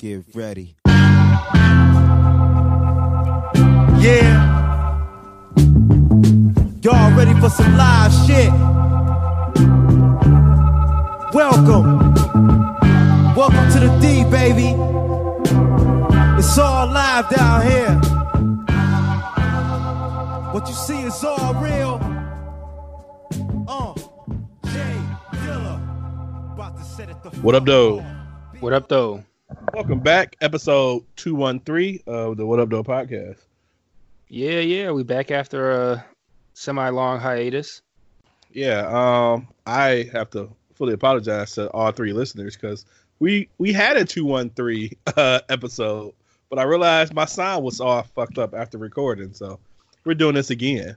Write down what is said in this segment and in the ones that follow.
Get ready. Yeah. Y'all ready for some live shit? Welcome. Welcome to the D, baby. It's all live down here. What you see is all real. Uh, Jay Dilla. About to set it the What up, though? What up, though? Welcome back, episode two one three of the What Up Though podcast. Yeah, yeah, we back after a semi-long hiatus. Yeah, um, I have to fully apologize to all three listeners because we we had a two one three uh, episode, but I realized my sound was all fucked up after recording, so we're doing this again.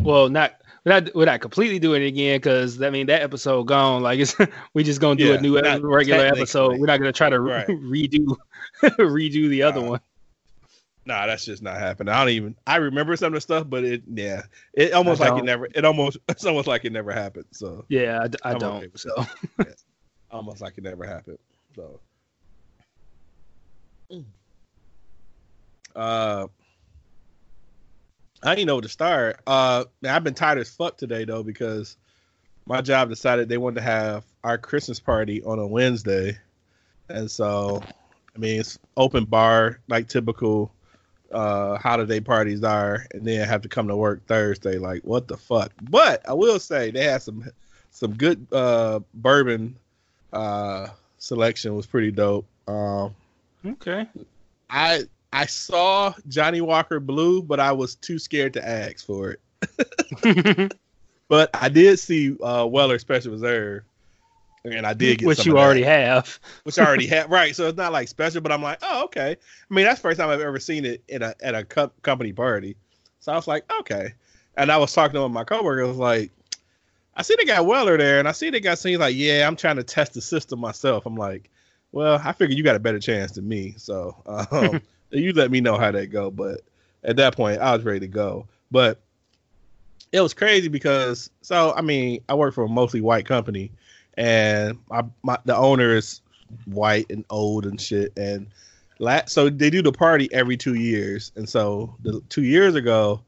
Well, not we're not we're not completely doing it again because I mean that episode gone. Like it's we just gonna do Yeah, a new regular episode. We're not gonna try to re- Right. redo redo the other one. Nah, that's just not happening. I don't even. I remember some of the stuff, but it yeah, it almost like it never. It almost it's almost like it never happened. So Yeah, I, d- I I'm don't. okay with so almost like it never happened. So, uh, I didn't know where to start. Uh, man, I've been tired as fuck today though because my job decided they wanted to have our Christmas party on a Wednesday, and so I mean it's open bar like typical uh holiday parties are, and then have to come to work Thursday. Like what the fuck? But I will say they had some some good uh bourbon uh selection was pretty dope. Um okay. I I saw Johnnie Walker Blue, but I was too scared to ask for it. But I did see uh Weller Special Reserve. And I did get Which you of that, already have. which I already have. right. So it's not like special, but I'm like, oh okay. I mean, that's the first time I've ever seen it in a at a co- company party. So I was like, okay. And I was talking to one of my coworkers, I was like, I see they got Weller there, and I see they got scenes like, yeah, I'm trying to test the system myself. I'm like, well, I figured you got a better chance than me, so um, you let me know how that go. But at that point, I was ready to go. But it was crazy because, so I mean, I work for a mostly white company, and my, my the owner is white and old and shit, and la- so they do the party every two years, and so the two years ago,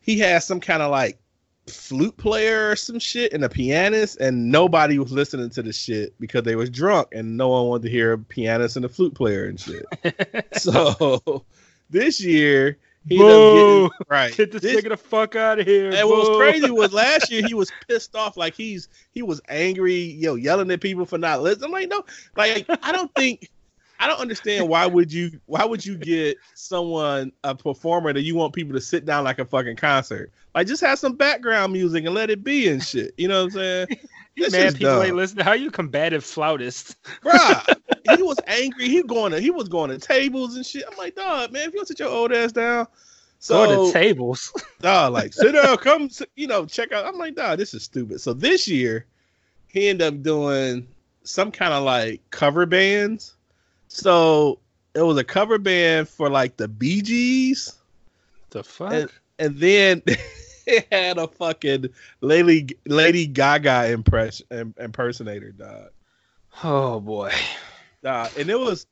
he had some kind of like flute player or some shit and a pianist and nobody was listening to the shit because they was drunk and no one wanted to hear a pianist and a flute player and shit. so this year he ended up Boo! getting right. Get this, This- nigga the fuck out of here. and what was crazy was last year he was pissed off, like he's he was angry, yo, yelling at people for not listening. I'm like, no, like I don't think I don't understand why would you why would you get someone a performer that you want people to sit down like a fucking concert? Like just have some background music and let it be and shit. You know what I'm saying? This Man, people dumb. ain't listening. How you combative flautist? Bruh, he was angry. He going to he was going to tables and shit. I'm like, dog, man, if you don't sit your old ass down. So So the tables. dog, like sit down, come, you know, check out. I'm like, dog, this is stupid. So this year, he ended up doing some kind of like cover bands. So it was a cover band for like the Bee Gees, the fuck? and, and then it had a fucking Lady Lady Gaga impression im- impersonator, dog. oh boy. Dog, and it was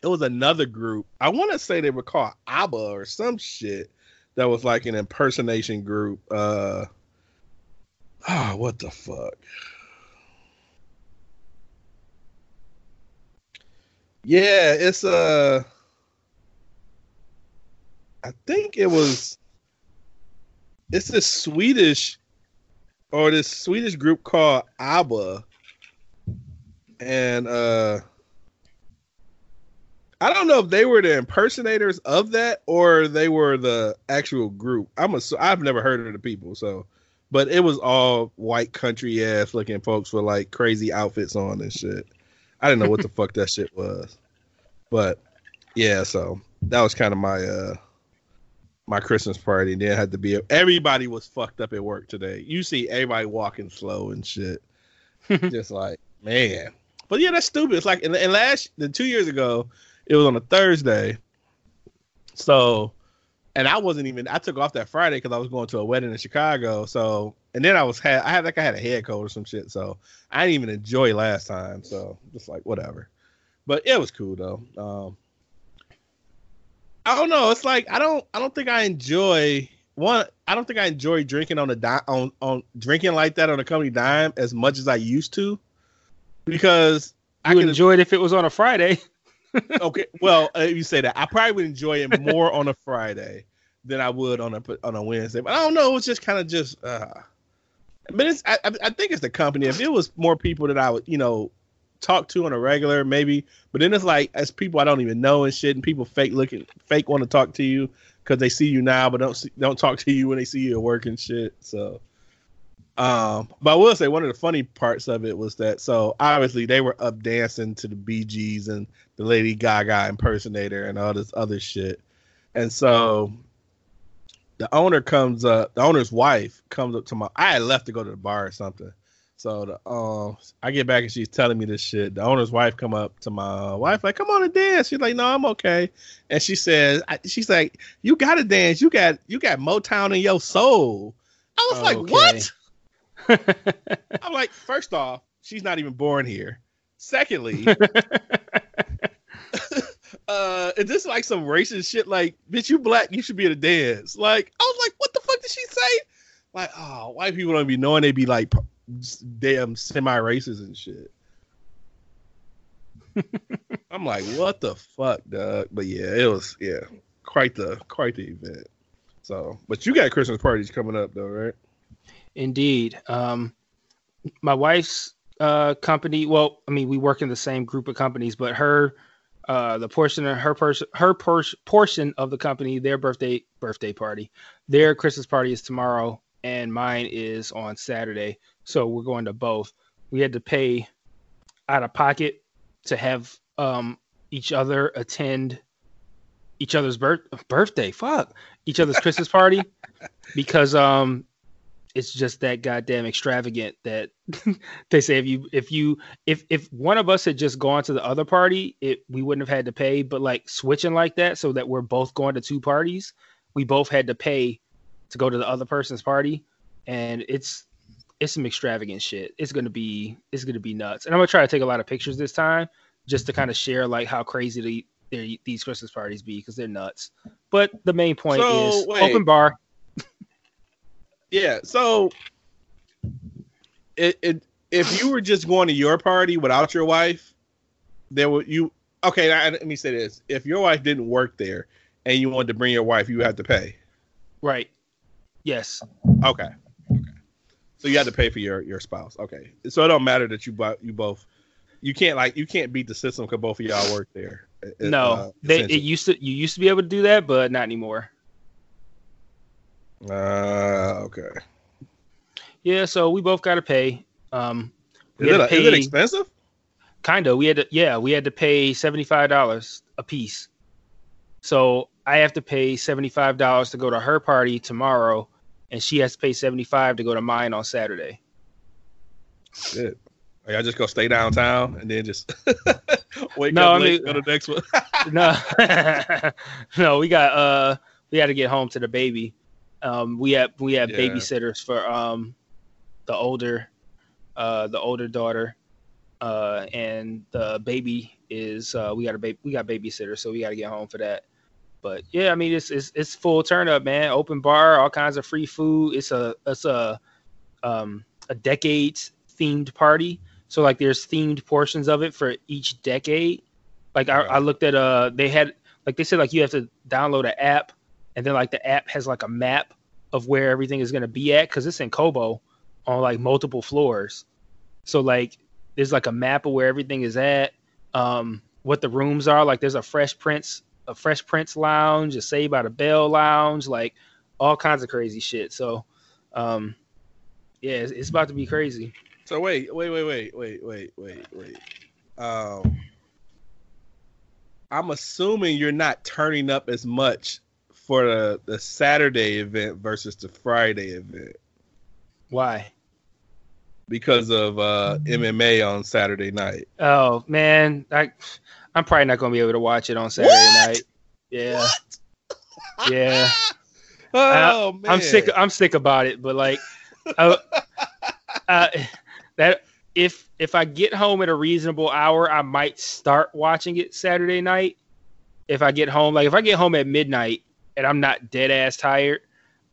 it was another group. I want to say they were called ABBA or some shit that was like an impersonation group. Uh ah, what the fuck? Yeah, it's uh I think it was it's this Swedish or this Swedish group called ABBA. And uh I don't know if they were the impersonators of that or they were the actual group. I'm a, I've never heard of the people, so but it was all white country ass looking folks with like crazy outfits on and shit. I didn't know what the fuck that shit was. But yeah, so that was kind of my uh my Christmas party. And then had to be everybody was fucked up at work today. You see everybody walking slow and shit. Just like, man. But yeah, that's stupid. It's like and, and last the two years ago, it was on a Thursday. So and I wasn't even I took off that Friday because I was going to a wedding in Chicago. So and then I was had I had like I had a head cold or some shit. So I didn't even enjoy last time. So just like whatever. but it was cool though. Um, I don't know. It's like I don't I don't think I enjoy one. I don't think I enjoy drinking on the di- on on drinking like that on a company dime as much as I used to because I would enjoy it if it was on a Friday. okay, well, uh, you say that I probably would enjoy it more on a Friday than I would on a on a Wednesday. But I don't know. It's just kind of just. Uh, but it's I, I think it's the company. If it was more people that I would you know talk to on a regular, maybe. But then it's like as people I don't even know and shit, and people fake looking, fake want to talk to you because they see you now, but don't see, don't talk to you when they see you at work and shit. So, um, but I will say one of the funny parts of it was that so obviously they were up dancing to the Bee Gees and the Lady Gaga impersonator and all this other shit, and so the owner comes up, the owner's wife comes up to my. I had left to go to the bar or something so the um, I get back and she's telling me this shit. The owner's wife come up to my wife like, "Come on and dance." She's like, "No, I'm okay." And she says, I, "She's like, you got to dance. You got you got Motown in your soul." I was like, "What?" I'm like, first off, she's not even born here. Secondly, uh, is this like some racist shit? Like, bitch, you black, you should be at a dance. Like, I was like, what the fuck did she say? Like, oh, white people don't be knowing they be like damn semi races and shit. I'm like, what the fuck, Doug? But yeah, it was yeah, quite the quite the event. So, but you got Christmas parties coming up though, right? Indeed. Um, my wife's uh company. Well, I mean, we work in the same group of companies, but her uh the portion of her person her per- portion of the company their birthday birthday party their christmas party is tomorrow and mine is on saturday so we're going to both. We had to pay out of pocket to have um, each other attend each other's birth birthday. Fuck each other's Christmas party because um it's just that goddamn extravagant that they say if you if you if if one of us had just gone to the other party it we wouldn't have had to pay but like switching like that so that we're both going to two parties we both had to pay to go to the other person's party and it's it's some extravagant shit. It's gonna be it's gonna be nuts. And I'm gonna try to take a lot of pictures this time just to kind of share like how crazy the, these Christmas parties be because they're nuts. But the main point so, is wait. open bar. Yeah. So it, it if you were just going to your party without your wife, there would you okay. Let me say this: if your wife didn't work there and you wanted to bring your wife, you had to pay. Right. Yes. Okay. So you had to pay for your your spouse. Okay. So it don't matter that you bought you both. You can't like you can't beat the system because both of y'all work there. No, uh, they it used to you used to be able to do that, but not anymore. Uh, okay. Yeah, so we both got to pay. Um, is it, pay, is it expensive? Kind of. We had to, yeah, we had to pay seventy five dollars a piece. So I have to pay seventy five dollars to go to her party tomorrow, and she has to pay 75 to go to mine on Saturday. Good. Are y'all just gonna stay downtown and then just wake no, up I mean, go to the next one? no, no, we got uh we had to get home to the baby. Um, we have we have yeah. babysitters for um the older uh the older daughter uh and the baby is uh we got a baby we got babysitter so we got to get home for that but yeah, I mean it's it's it's full turn up, man. Open bar, all kinds of free food. It's a it's a um a decades themed party. So like there's themed portions of it for each decade. Like I, I looked at uh they had like they said like you have to download an app and then like the app has like a map of where everything is gonna be at because it's in Cobo on like multiple floors. So like there's like a map of where everything is at, um, what the rooms are. Like there's a Fresh Prince a Fresh Prince lounge, a Saved by the Bell lounge, like all kinds of crazy shit. So, um, yeah, it's, it's about to be crazy. So wait, wait, wait, wait, wait, wait, wait, wait. Um, I'm assuming you're not turning up as much for the the Saturday event versus the Friday event. Why? Because of uh, MMA on Saturday night. Oh man, I I'm probably not gonna be able to watch it on Saturday what? night. Yeah, what? yeah. Oh I, man, I'm sick. I'm sick about it. But like, uh, uh, that if if I get home at a reasonable hour, I might start watching it Saturday night. If I get home, like if I get home at midnight and I'm not dead ass tired,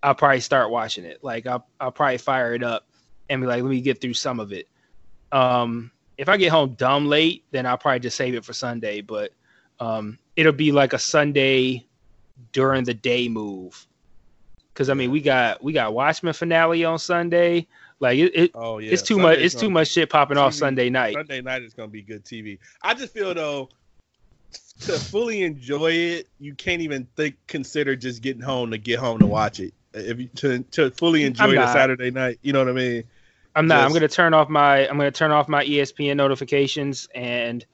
I'll probably start watching it. Like I'll I'll probably fire it up and be like, let me get through some of it. Um, if I get home dumb late, then I'll probably just save it for Sunday. But um, it'll be like a Sunday during the day move. Cause I mean we got we got Watchmen finale on Sunday. Like it, it Oh yeah, it's too Sunday's much it's too much shit popping off Sunday night. Sunday night is gonna be good TV. I just feel though, to fully enjoy it, you can't even think consider just getting home to get home to watch it. If you to to fully enjoy the. Saturday night, you know what I mean? I'm not. I'm gonna turn off my. I'm gonna turn off my ESPN notifications and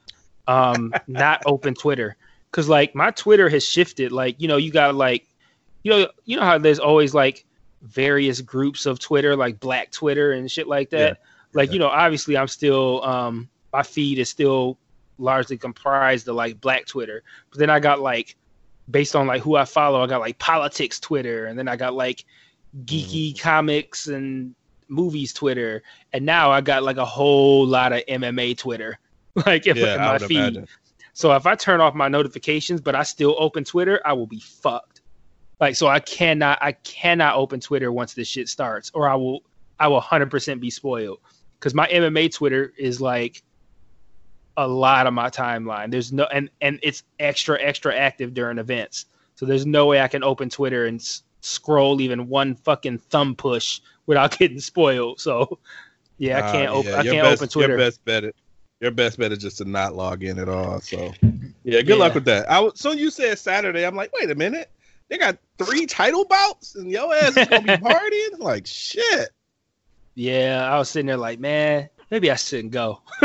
um not open Twitter because like my Twitter has shifted. Like you know, you got like, you know, you know how there's always like various groups of Twitter, like Black Twitter and shit like that. Like you know, obviously I'm still um my feed is still largely comprised of like Black Twitter, but then I got like based on like who I follow, I got like politics Twitter, and then I got like geeky mm-hmm. comics and movies Twitter, and now I got like a whole lot of MMA Twitter, like in, Yeah, in my feed. imagine. So if I turn off my notifications, but I still open Twitter, I will be fucked. Like so, I cannot, I cannot open Twitter once this shit starts, or I will, I will hundred percent be spoiled. Because my MMA Twitter is like a lot of my timeline. There's no, and and it's extra, extra active during events. So there's no way I can open Twitter and s- scroll even one fucking thumb push without getting spoiled. So yeah, I Uh, can't open, yeah, I can't best- open Twitter. Your best bet, is- your best bet is just to not log in at all. So yeah, good Yeah. luck with that. I was, so you said Saturday. I'm like, wait a minute, they got three title bouts and your ass is gonna be partying. like shit. Yeah, I was sitting there like, man, maybe I shouldn't go.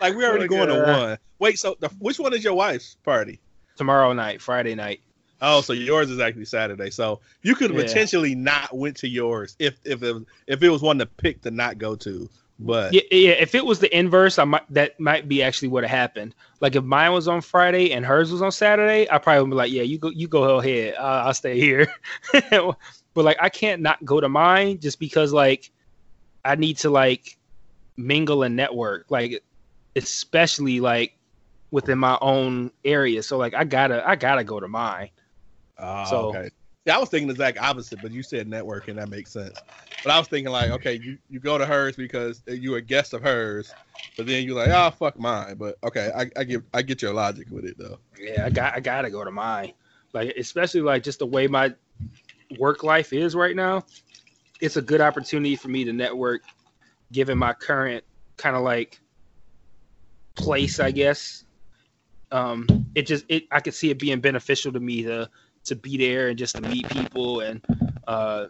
Like we're already Oh, going to one. Wait, so the, which one is your wife's party? Tomorrow night, Friday night. Oh, so yours is actually Saturday. So you could Yeah. potentially not went to yours if if it was, if it was one to pick to not go to. But Yeah, yeah. If it was the inverse, I might that might be actually what happened. Like if mine was on Friday and hers was on Saturday, I probably would be like, yeah, you go, you go ahead. Uh, I'll stay here. but like, I can't not go to mine just because like I need to like mingle and network. Like, especially like within my own area. So like, I gotta, I gotta go to mine. Oh, So- okay. Yeah, I was thinking the exact opposite, but you said networking, that makes sense. But I was thinking like, okay, you, you go to hers because you're a guest of hers, but then you're like, oh fuck mine. But okay, I, I get I get your logic with it though. Yeah, I got I gotta go to mine. Like especially like just the way my work life is right now. It's a good opportunity for me to network, given my current kind of like place, I guess. Um, it just it I could see it being beneficial to me to to be there and just to meet people and uh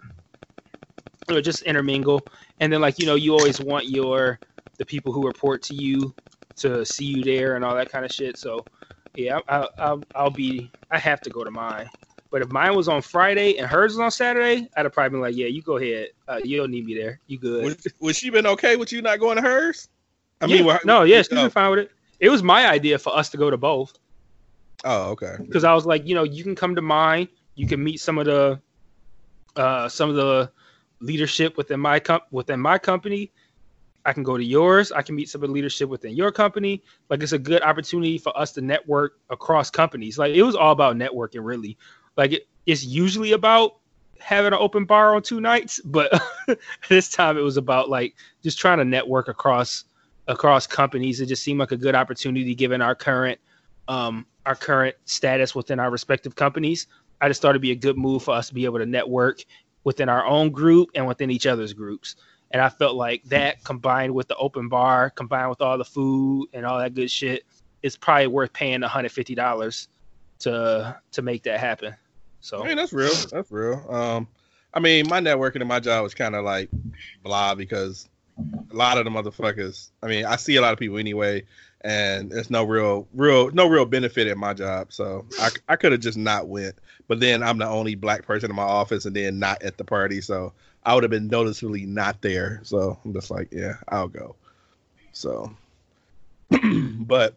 you know, just intermingle. And then like you know you always want your the people who report to you to see you there and all that kind of shit. So yeah, I, I, I'll, I'll be. I have to go to mine. But if mine was on Friday and hers was on Saturday, I'd have probably been like, "Yeah, you go ahead. Uh, you don't need me there. You good." Was, was she been okay with you not going to hers? I Yeah. well, no, yeah, she's oh, been fine with it. It was my idea for us to go to both oh, okay. because I was like, you know, you can come to mine. You can meet some of the, uh, some of the leadership within my comp within my company. I can go to yours. I can meet some of the leadership within your company. Like it's a good opportunity for us to network across companies. Like it was all about networking, really. Like it, it's usually about having an open bar on two nights, but this time it was about like just trying to network across across companies. It just seemed like a good opportunity given our current um, our current status within our respective companies. I just thought it'd be a good move for us to be able to network within our own group and within each other's groups. And I felt like that combined with the open bar, combined with all the food and all that good shit, it's probably worth paying $150 to to make that happen. So I mean, that's real. That's real. Um, I mean, my networking and my job was kind of like blah because a lot of the motherfuckers. I mean, I see a lot of people anyway, and there's no real, real, no real benefit in my job. So I, I could have just not went. But then I'm the only black person in my office, and then not at the party, so I would have been noticeably not there. So I'm just like, yeah, I'll go. So, but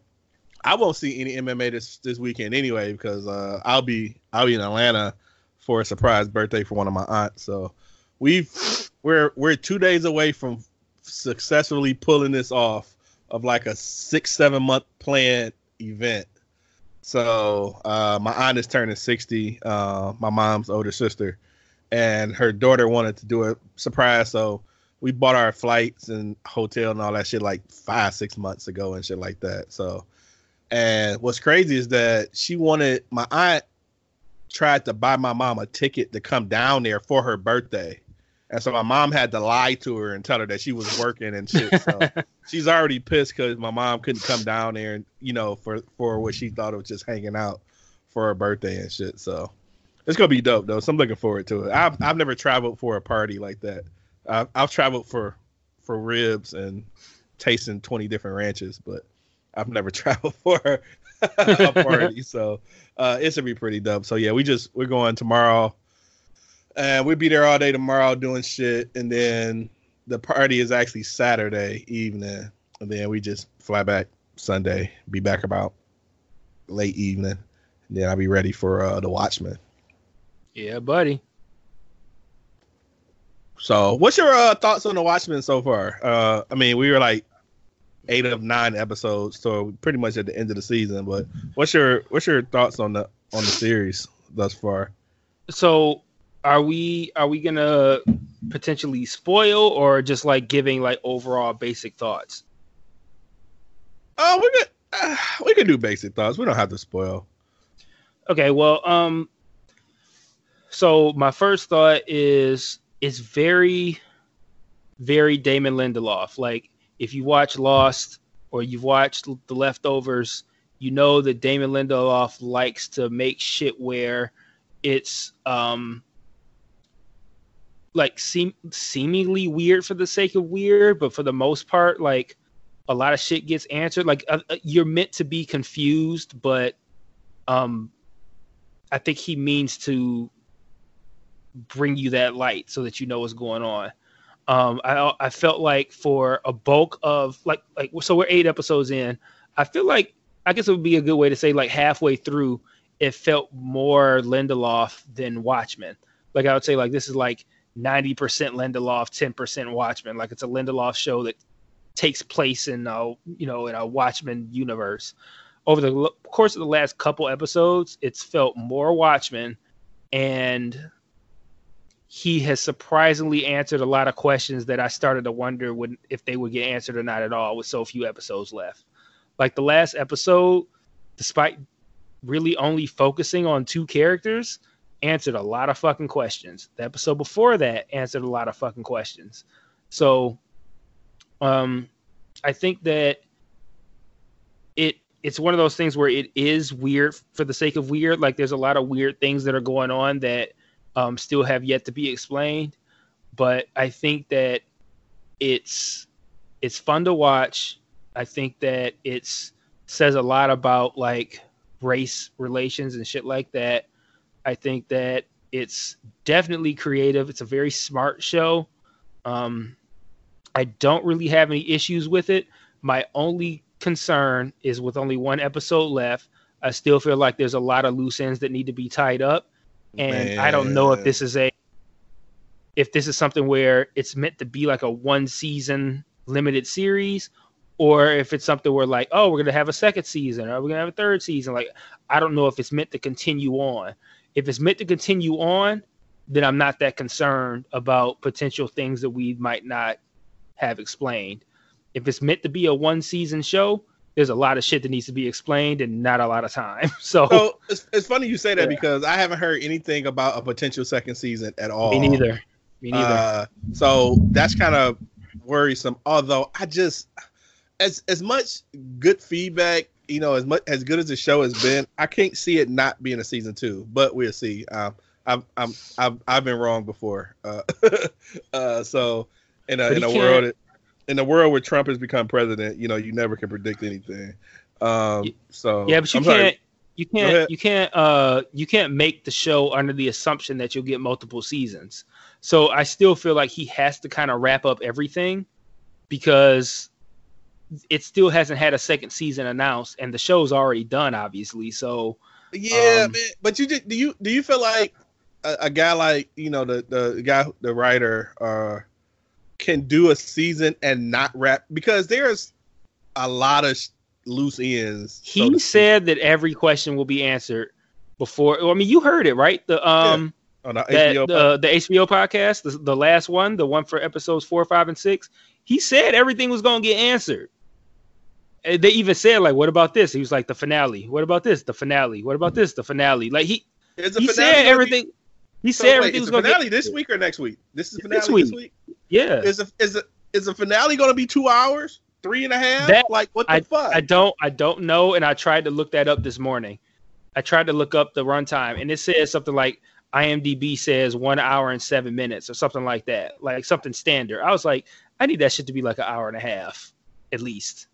I won't see any MMA this this weekend anyway because uh, I'll be I'll be in Atlanta for a surprise birthday for one of my aunts. So we've we're we're two days away from successfully pulling this off of like a six seven month planned event. So uh, my aunt is turning sixty. Uh, my mom's older sister, and her daughter wanted to do a surprise. So we bought our flights and hotel and all that shit like five six months ago and shit like that. So, and what's crazy is that she wanted my aunt tried to buy my mom a ticket to come down there for her birthday. And so my mom had to lie to her and tell her that she was working and shit. So she's already pissed because my mom couldn't come down there and you know for for what she thought was just hanging out for her birthday and shit. So it's gonna be dope though. So I'm looking forward to it. I've I've never traveled for a party like that. I've, I've traveled for for ribs and tasting 20 different ranches, but I've never traveled for a party. so uh, it's gonna be pretty dope. So yeah, we just we're going tomorrow, and we'll be there all day tomorrow doing shit, and then the party is actually Saturday evening, and then we just fly back Sunday, be back about late evening, and then I'll be ready for uh, the Watchmen. Yeah, buddy. So, what's your uh, thoughts on the Watchmen so far? Uh, I mean, we were like eight of nine episodes, so pretty much at the end of the season. But what's your what's your thoughts on the on the series thus far? So, are we are we gonna potentially spoil or just like giving like overall basic thoughts? Oh, we could uh, we can do basic thoughts. We don't have to spoil. Okay, well, um, so my first thought is it's very, very Damon Lindelof. Like if you watch Lost or you've watched The Leftovers, you know that Damon Lindelof likes to make shit where it's um like seem seemingly weird for the sake of weird, but for the most part, like a lot of shit gets answered. Like uh, uh you're meant to be confused, but um, I think he means to bring you that light so that you know what's going on. Um, I I felt like for a bulk of like like so we're eight episodes in. I feel like I guess it would be a good way to say like halfway through, it felt more Lindelof than Watchmen. Like I would say like this is like ninety percent Lindelof, ten percent Watchmen. Like it's a Lindelof show that takes place in a you know in a Watchmen universe. Over the course of the last couple episodes, it's felt more Watchmen, and he has surprisingly answered a lot of questions that I started to wonder when if they would get answered or not at all with so few episodes left. Like the last episode, despite really only focusing on two characters, answered a lot of fucking questions. The episode before that answered a lot of fucking questions. So um I think that it it's one of those things where it is weird for the sake of weird. Like there's a lot of weird things that are going on that um, still have yet to be explained. But I think that it's it's fun to watch. I think that it's says a lot about like race relations and shit like that. I think that it's definitely creative. It's a very smart show. Um, I don't really have any issues with it. My only concern is with only one episode left. I still feel like there's a lot of loose ends that need to be tied up and Man. I don't know if this is a if this is something where it's meant to be like a one season limited series or if it's something where like oh we're gonna have a second season or we're gonna have a third season like i don't know if it's meant to continue on if it's meant to continue on then i'm not that concerned about potential things that we might not have explained if it's meant to be a one season show there's a lot of shit that needs to be explained and not a lot of time. So, so it's, it's funny you say that yeah. because I haven't heard anything about a potential second season at all. Me neither. Me neither. Uh, so that's kind of worrisome. Although I just as as much good feedback, you know, as much as good as the show has been, I can't see it not being a season two. But we'll see. Um, I'm I'm I've, I've been wrong before. Uh, uh, so in a in a world in the world where Trump has become president, you know, you never can predict anything. Um, so yeah, but you I'm can't. Sorry. You can't. You can't. Uh, you can't make the show under the assumption that you'll get multiple seasons. So I still feel like he has to kind of wrap up everything because it still hasn't had a second season announced, and the show's already done, obviously. So yeah, um, man. But you do you do you feel like a, a, guy like you know the the guy the writer uh can do a season and not wrap because there's a lot of sh- loose ends. He to said that every question will be answered before. I mean, you heard it right. The um on the that HBO. the the HBO podcast, the, the last one, the one for episodes four, five, and six. He said everything was gonna get answered. And they even said like, "What about this?" He was like, "The finale." What about this? The finale. What about this? The finale. Like he he said gonna be- everything. He so said wait, everything is was gonna finale get this week or next week? This is This finale this week. week. Yeah. Is the is the is the finale going to be two hours, three and a half? That- like what the fuck? I don't I don't know, and I tried to look that up this morning. I tried to look up the runtime, and it says something like IMDb says one hour and seven minutes or something like that, like something standard. I was like, I need that shit to be like an hour and a half at least.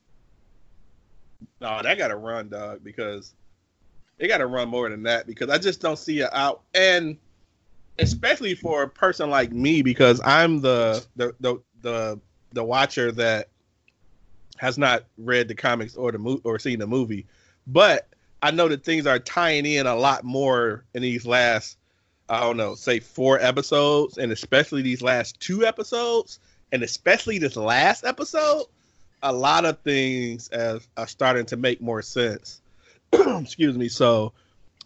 No, that got to run, dog, because they got to run more than that because I just don't see it out. And especially for a person like me, because I'm the the the the, the watcher that has not read the comics or the mo- or seen the movie, but I know that things are tying in a lot more in these last, I don't know, say four episodes, and especially these last two episodes, and especially this last episode a lot of things as are starting to make more sense. Excuse me. So,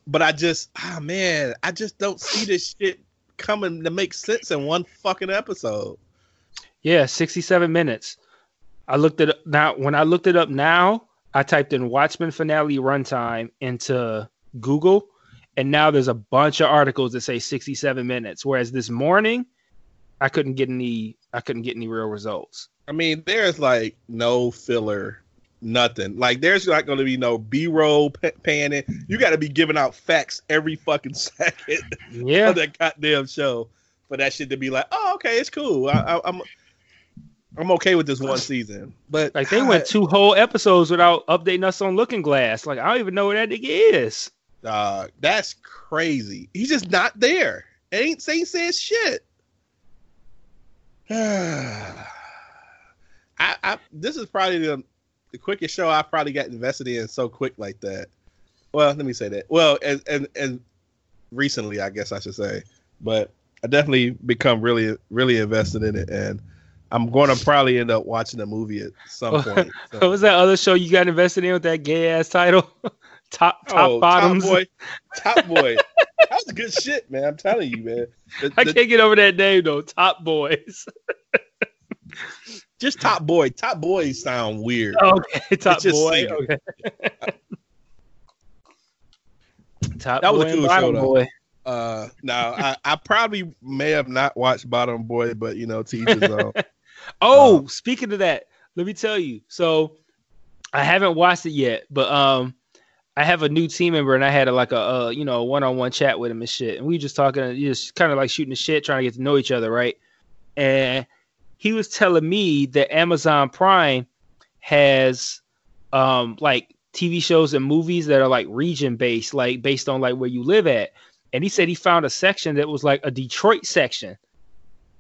but I just, ah man, I just don't see this shit coming to make sense in one fucking episode. Yeah, 67 minutes. I looked it up now. When I looked it up now, I typed in Watchmen finale runtime into Google, and now there's a bunch of articles that say 67 minutes. Whereas this morning, I couldn't get any. I couldn't get any real results. I mean, there's like no filler, nothing. Like there's not going to be no B-roll p- panning. You got to be giving out facts every fucking second Yeah, of that goddamn show for that shit to be like, oh, okay, it's cool. I, I, I'm, I'm okay with this one season. But like they went two whole episodes without updating us on Looking Glass. Like I don't even know where that nigga is. Dog, that's crazy. He's just not there. Ain't ain't said shit. I, I this is probably the the quickest show I probably got invested in so quick like that. Well, let me say that. Well, and and and recently, I guess I should say, but I definitely become really really invested in it, and I'm going to probably end up watching the movie at some point. So- What was that other show you got invested in with that gay ass title? Oh, top top Oh, bottoms. Top boy, top boy. That's good shit, man. I'm telling you, man. The- I can't get over that name though. Top boys. Just top boy. Top boys sound weird. Okay, top boy. Okay. top That was boy a cool show, though. boy. Uh, now I, I probably may have not watched Bottom Boy, but you know, to each his own. Oh, Uh, speaking of that, let me tell you. So I haven't watched it yet, but um, I have a new team member, and I had a, like a uh, you know one on one chat with him and shit, and we just talking, just kind of like shooting the shit, trying to get to know each other, right? And he was telling me that Amazon Prime has um like TV shows and movies that are like region based, like based on like where you live at. And he said he found a section that was like a Detroit section.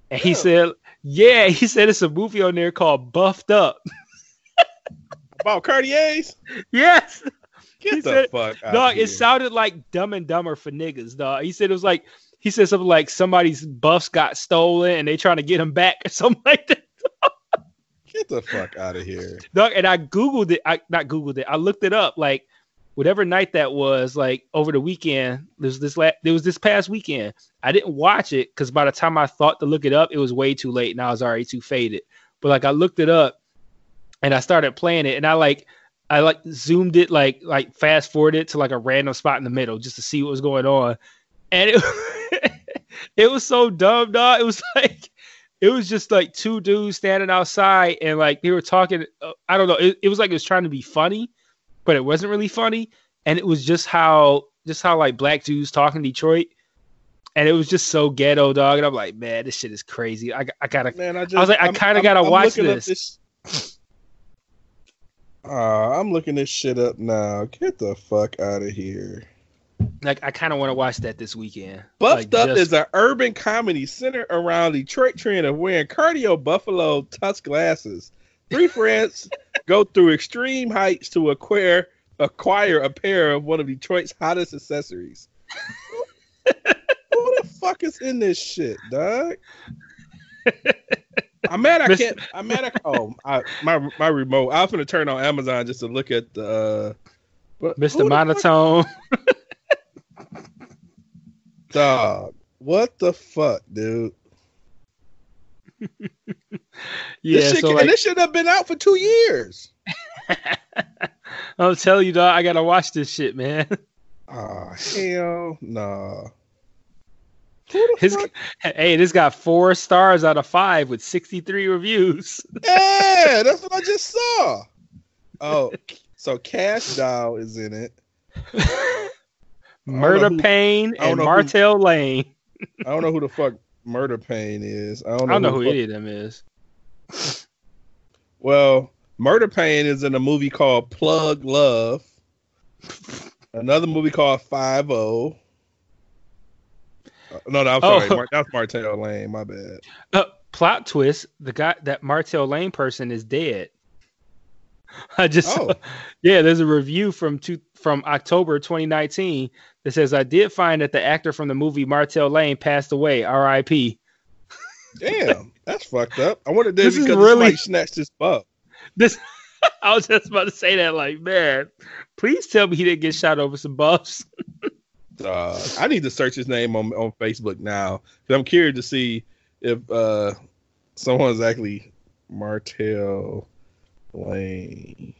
And he Yeah. said, yeah, he said it's a movie on there called Buffed Up. About Cartier's? Yes. Get He the said- fuck out Dog, here. it sounded like Dumb and Dumber for niggas, dog. He said it was like he said something like somebody's buffs got stolen and they trying to get them back or something like that. Get the fuck out of here. Dog, and I googled it. I not googled it. I looked it up. Like whatever night that was, like over the weekend. There's this la- there was this past weekend. I didn't watch it because by the time I thought to look it up, it was way too late and I was already too faded. But like I looked it up and I started playing it and I like I like zoomed it like like fast forwarded to like a random spot in the middle just to see what was going on. And it it was so dumb, dog. It was like it was just like two dudes standing outside and like they were talking. Uh, I don't know. It, it was like it was trying to be funny, but it wasn't really funny. And it was just how just how like black dudes talk in Detroit. And it was just so ghetto, dog. And I'm like, man, this shit is crazy. I, I gotta Man, I just was like, I I'm- kinda gotta I'm watch up this. Uh, I'm looking this shit up now. Get the fuck out of here. Like I kind of want to watch that this weekend. Buffed Like, Up just- is an urban comedy centered around the Detroit trend of wearing Cartier buffalo tusk glasses. Three friends go through extreme heights to acquire acquire a pair of one of Detroit's hottest accessories. Who the fuck is in this shit, dog? I'm mad. I can't. I'm mad. I, oh, I, my my remote. I was gonna turn on Amazon just to look at the. Uh, Mr. the Monotone. Dog. What the fuck, dude? Yeah, this shit, so like, and this should have been out for two years. I'm telling you, dog, I gotta watch this shit, man. Oh hell no. The His, hey, this got four stars out of five with 63 reviews. Yeah, that's what I just saw. Oh, so Cash Doll is in it. Murder who- Pain and know who- Martell Lane. I don't know who the fuck Murder Pain is. I don't know, I don't know who any of them is. Well, Murder Pain is in a movie called Plug Love. Another movie called Five O. Uh, No, no, I'm Oh. sorry. Mar- that's Martell Lane. My bad. Uh, plot twist: the guy, that Martell Lane person, is dead. I just, Oh. yeah. There's a review from two, from October 2019 that says I did find that the actor from the movie Martell Lane passed away. R.I.P. Damn, that's fucked up. I wonder if This is because really- snatched his butt. This, I was just about to say that. Like, man, please tell me he didn't get shot over some buffs. Uh, I need to search his name on on Facebook now. I'm curious to see if uh someone's actually Martell Lane.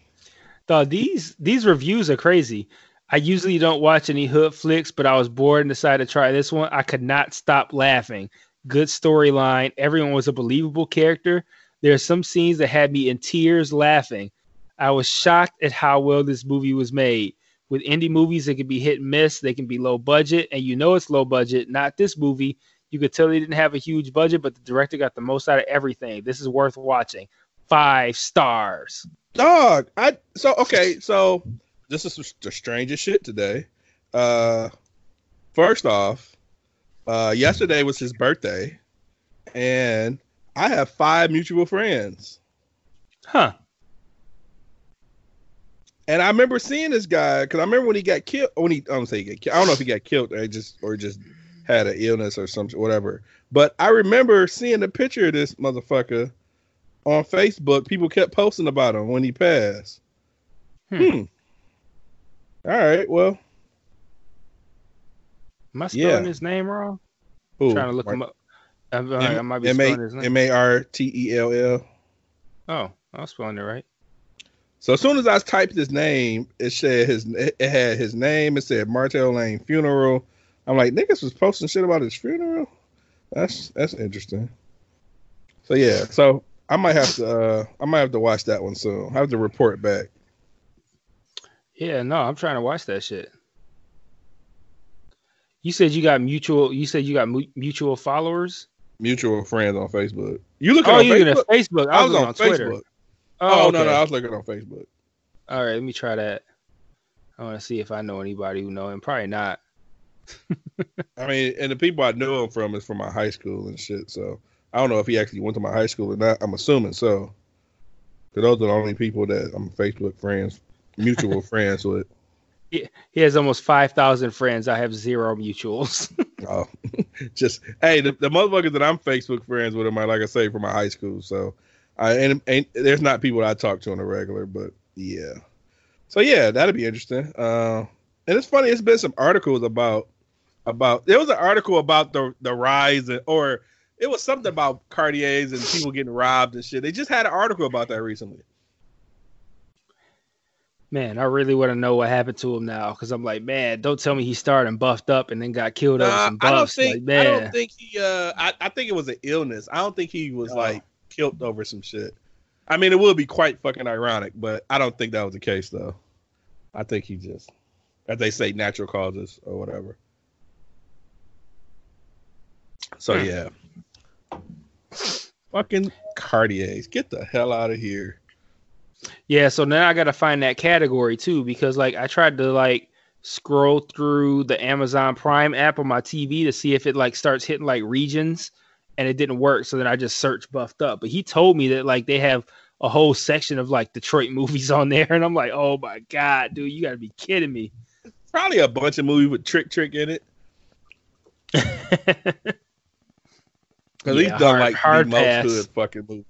Dog, these these reviews are crazy. I usually don't watch any hood flicks, but I was bored and decided to try this one. I could not stop laughing. Good storyline. Everyone was a believable character. There are some scenes that had me in tears laughing. I was shocked at how well this movie was made. With indie movies, they can be hit and miss. They can be low budget, and you know it's low budget. Not this movie. You could tell they didn't have a huge budget, but the director got the most out of everything. This is worth watching. Five stars. Dog, I so okay, so this is the strangest shit today. Uh first off, uh yesterday was his birthday, and I have five mutual friends. Huh. And I remember seeing this guy because I remember when he got killed. When he, I don't say he got killed. I don't know if he got killed or just or just had an illness or something, whatever. But I remember seeing the picture of this motherfucker on Facebook. People kept posting about him when he passed. Hmm. Hmm. All right. Well, Am I spelling Yeah. his name wrong? who? trying to look him up. I, I might be spelling his name. M A R T E L L. Oh, I was spelling it right. So as soon as I typed his name, it said his it had his name. It said Martell Lane funeral. I'm like, niggas was posting shit about his funeral. That's that's interesting. So yeah, so I might have to uh I might have to watch that one soon. I have to report back. Yeah, no, I'm trying to watch that shit. You said you got mutual. You said you got mu- mutual followers. Mutual friends on Facebook. You looking Oh, on you looking Facebook? at Facebook? I was, looking on, Twitter. Facebook. Oh, Oh, no, okay. no, I was looking on Facebook. All right, let me try that. I want to see if I know anybody who know him. Probably not. I mean, and the people I knew him from is from my high school and shit. So I don't know if he actually went to my high school or not. I'm assuming so. Because those are the only people that I'm Facebook friends, mutual friends with. He has almost five thousand friends. I have zero mutuals. Oh, just hey, the, the motherfuckers that I'm Facebook friends with are my, like I say, from my high school. So I and, and there's not people that I talk to on a regular, but yeah. So yeah, that'd be interesting. Uh, and it's funny. It's been some articles about about. There was an article about the the rise and, or it was something about Cartiers and people getting robbed and shit. They just had an article about that recently. man, I really want to know what happened to him now because I'm like, man, don't tell me he started and buffed up and then got killed over Nah, some I don't think. like, man, I don't think he. Uh, I, I think it was an illness. I don't think he was Oh. like killed over some shit. I mean, it would be quite fucking ironic, but I don't think that was the case though. I think he just, as they say, natural causes or whatever. So Hmm. yeah, fucking Cartiers, get the hell out of here. Yeah, so now I gotta find that category too because like I tried to like scroll through the Amazon Prime app on my TV to see if it like starts hitting like regions and it didn't work. So then I just searched buffed up. But he told me that like they have a whole section of like Detroit movies on there, and I'm like, oh my god, dude, you gotta be kidding me. Probably a bunch of movies with Trick Trick in it. Because he's done hard- like hard the most good fucking movie.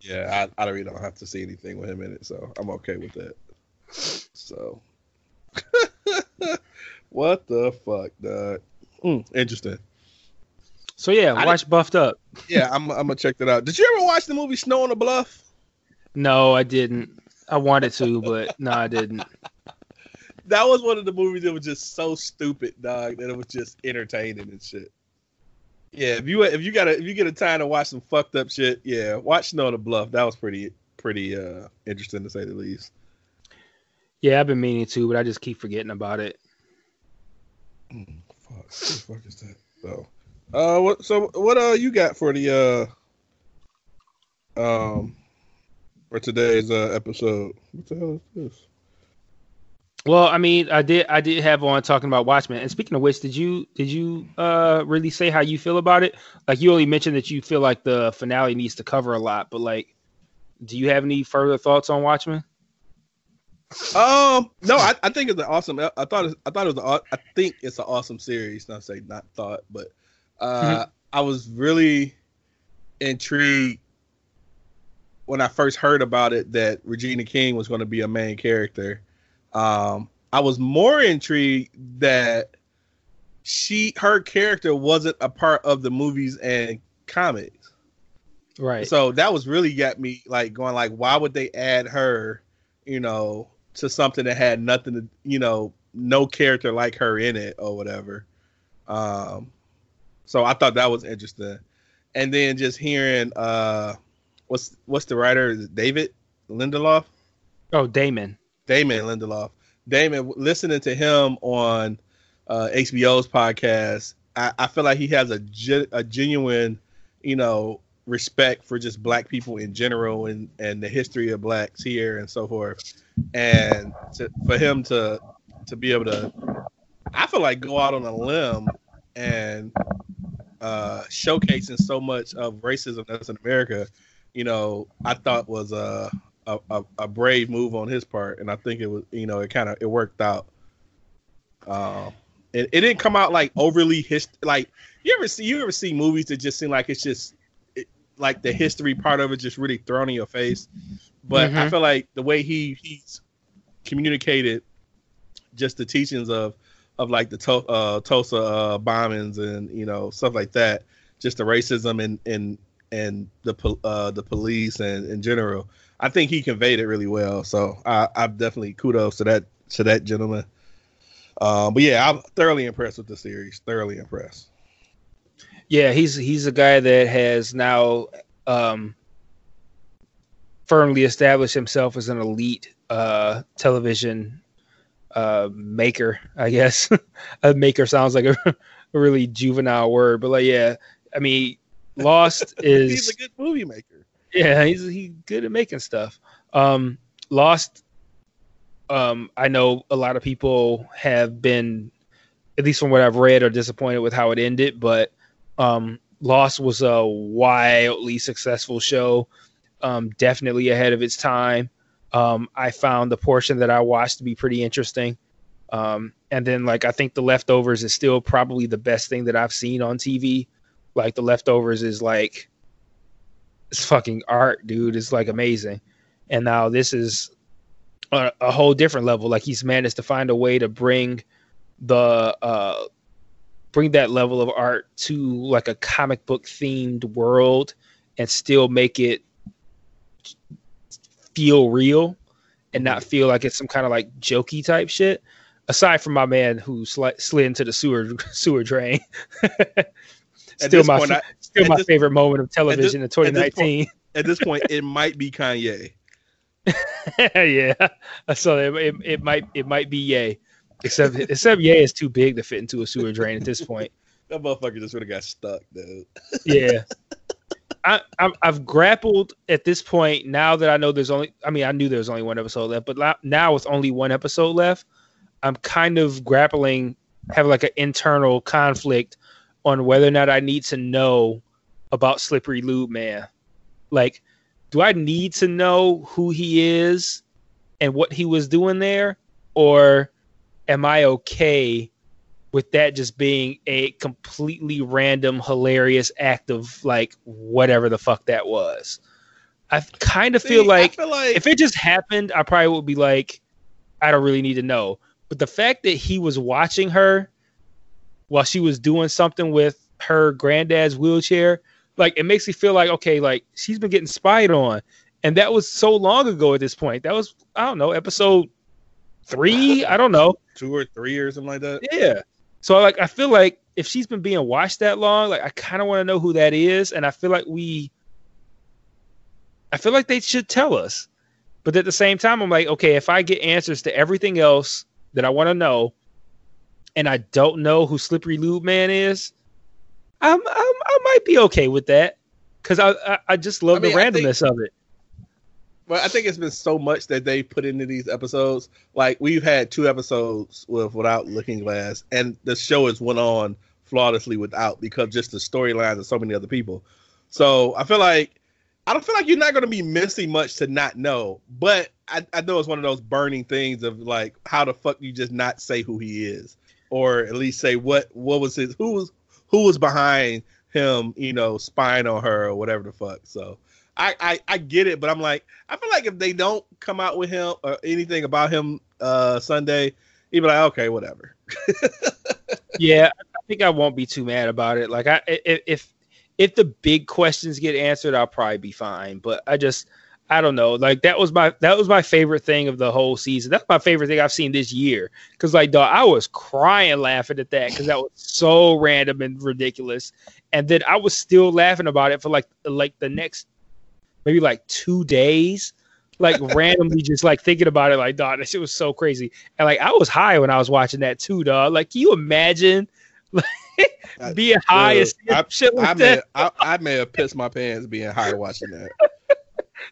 Yeah, I, I don't really don't have to see anything with him in it, so I'm okay with that. So, what the fuck, dog? Mm, interesting. So yeah, I watch Buffed Up. Yeah, I'm, I'm gonna check that out. Did you ever watch the movie Snow on the Bluff? No, I didn't. I wanted to, but no, I didn't. That was one of the movies that was just so stupid, dog, that it was just entertaining and shit. Yeah, if you if you got a if you get a time to watch some fucked up shit, yeah, watch Snow on the Bluff. That was pretty pretty uh interesting to say the least. Yeah, I've been meaning to, but I just keep forgetting about it. Mm, fuck, what the fuck is that? So, uh, what? So, what uh, you got for the uh, um, for today's uh episode? What the hell is this? Well, I mean, I did I did have on talking about Watchmen. And speaking of which, did you did you uh really say how you feel about it? Like you only mentioned that you feel like the finale needs to cover a lot, but like do you have any further thoughts on Watchmen? Um, no, I, I think it's an awesome. I thought it, I thought it was. An, I think it's an awesome series. Not say not thought, but uh, I was really intrigued when I first heard about it that Regina King was going to be a main character. Um, I was more intrigued that she her character wasn't a part of the movies and comics. Right. So that was really got me like going like, why would they add her, you know, to something that had nothing to, you know, no character like her in it or whatever. Um, so I thought that was interesting, and then just hearing uh, what's what's the writer David Lindelof, oh, Damon. Damon Lindelof, Damon. Listening to him on uh, HBO's podcast, I, I feel like he has a ge- a genuine, you know, respect for just black people in general and and the history of blacks here and so forth and to, for him to to be able to i feel like go out on a limb and uh showcasing so much of racism that's in america you know i thought was a a, a, a brave move on his part and i think it was you know it kind of it worked out um it, it didn't come out like overly hist like you ever see you ever see movies that just seem like it's just it, like the history part of it just really thrown in your face but I Mhm. feel like the way he he's communicated just the teachings of of like the to- uh, Tulsa uh, bombings and you know stuff like that, just the racism and and and the uh, the police and in general. I think he conveyed it really well. So I, I'm definitely kudos to that to that gentleman. Um, but yeah, I'm thoroughly impressed with the series. Thoroughly impressed. Yeah, he's he's a guy that has now um, firmly established himself as an elite uh, television uh, maker. I guess a maker sounds like a, a really juvenile word, but like, yeah, I mean, Lost is He's a good movie maker. Yeah, he's he's good at making stuff. Um, Lost. Um, I know a lot of people have been, at least from what I've read, are disappointed with how it ended. But um, Lost was a wildly successful show, um, definitely ahead of its time. Um, I found the portion that I watched to be pretty interesting. Um, and then, like, I think The Leftovers is still probably the best thing that I've seen on TV. Like, The Leftovers is like it's fucking art, dude. It's like amazing. And now this is a, a whole different level. Like he's managed to find a way to bring the uh bring that level of art to like a comic book themed world and still make it feel real and not feel like it's some kind of like jokey type shit. Aside from my man who sli- slid into the sewer sewer drain, still my point, I, still my this- favorite moment of television in at this point- 2019. at this point, it might be Kanye. yeah, so it, it, it might it might be Yay, except except Yay is too big to fit into a sewer drain at this point. That motherfucker just would have got stuck, dude. Yeah, I, I I've grappled at this point now that I know there's only. I mean, I knew there was only one episode left, but now with only one episode left, I'm kind of grappling, have like an internal conflict on whether or not I need to know about Slippery Lube Man. Like, do I need to know who he is and what he was doing there, or am I okay with that just being a completely random, hilarious act of like whatever the fuck that was. I kind of feel like feel like if it just happened, I probably would be like, I don't really need to know. But the fact that he was watching her while she was doing something with her granddad's wheelchair, like it makes me feel like, okay, like she's been getting spied on. And that was so long ago at this point. That was, I don't know, episode three. I don't know. two or three or something like that. Yeah. So like I feel like if she's been being watched that long, like I kind of want to know who that is, and I feel like we, I feel like they should tell us. But at the same time, I'm like, okay, if I get answers to everything else that I want to know, and I don't know who Slippery Lube Man is, I'm, I'm I might be okay with that because I, I I just love I mean, the I think- randomness of it. Well, I think it's been so much that they put into these episodes. Like we've had two episodes with without Looking Glass, and the show has went on flawlessly without because just the storylines of so many other people. So I feel like I don't feel like you're not going to be missing much to not know. But I, I know it's one of those burning things of like how the fuck you just not say who he is, or at least say what what was his who was who was behind him, you know, spying on her or whatever the fuck. So. I, I, I get it, but I'm like, I feel like if they don't come out with him or anything about him uh Sunday, you'd be like, okay, whatever. yeah, I think I won't be too mad about it. Like i- if if the big questions get answered, I'll probably be fine. But I just I don't know. Like that was my that was my favorite thing of the whole season. That's my favorite thing I've seen this year. Cause like dog, I was crying laughing at that because that was so random and ridiculous. And then I was still laughing about it for like like the next maybe like two days. Like randomly just like thinking about it, like dog, that shit was so crazy. And like I was high when I was watching that too, dog. Like, can you imagine like, being high and Dude, seeing I- shit I like may that? I, I may have pissed my pants being high watching that.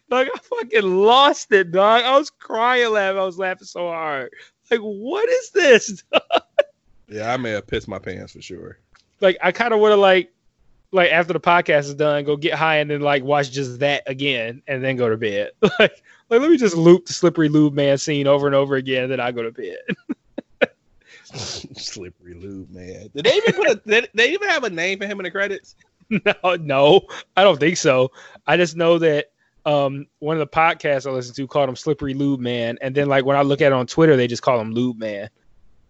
Like I fucking lost it, dog. I was crying laughing. I was laughing so hard. Like, what is this? Yeah, I may have pissed my pants for sure. like I kind of would have like like after the podcast is done, go get high and then like watch just that again and then go to bed. like like let me just loop the slippery lube man scene over and over again, and then I go to bed. Slippery lube, man. Did they even put a? Did they even have a name for him in the credits? no, no, I don't think so. I just know that um one of the podcasts I listen to called him Slippery Lube Man, and then like when I look at it on Twitter, they just call him Lube Man.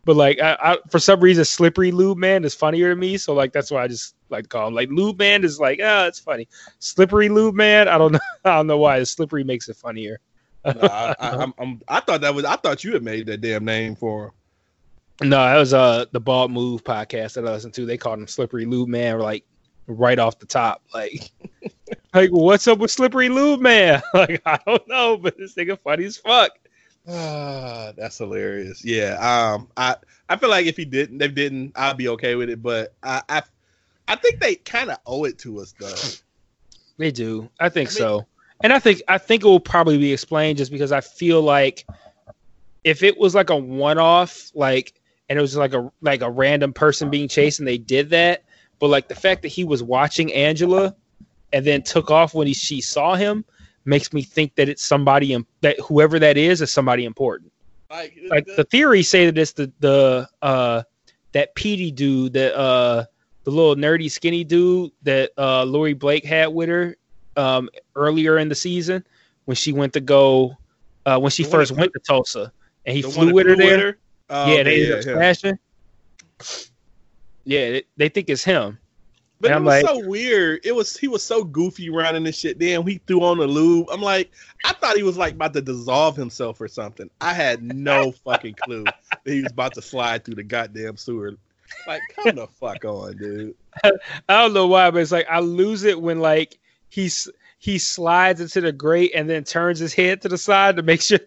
But like I, I for some reason, Slippery Lube Man is funnier to me, so like that's why I just like to call him like Lube Man is like ah, it's funny. Slippery Lube Man, I don't know, I don't know why. The slippery makes it funnier. No, I, I, I'm, I'm, I thought that was. I thought you had made that damn name for him. No, that was uh the Bald Move podcast that I listened to. They called him Slippery Lube Man, like right off the top. Like, like what's up with Slippery Lube Man? Like, I don't know, but this nigga funny as fuck. Ah, that's hilarious. Yeah. Um. I I feel like if he didn't, they didn't, I'd be okay with it. But I I, I think they kind of owe it to us though. They do. I think I mean- so. And I think I think it will probably be explained just because I feel like if it was like a one off, like and it was like a like a random person being chased and they did that, but like the fact that he was watching Angela and then took off when he she saw him makes me think that it's somebody im- that whoever that is is somebody important. Like, Like the theories say that it's the the uh that Petey dude that uh the little nerdy skinny dude that uh Lori Blake had with her um earlier in the season when she went to go uh when she The first went to Tulsa and he the flew with her flew there. Oh, yeah, they okay, ended up yeah. Yeah, they, they think it's him. But And it I'm was like- so weird. It was he was so goofy running this shit. Then he threw on the lube. I'm like, I thought he was like about to dissolve himself or something. I had no fucking clue that he was about to slide through the goddamn sewer. Like, come the fuck on, dude. I don't know why, but it's like I lose it when like he's he slides into the grate and then turns his head to the side to make sure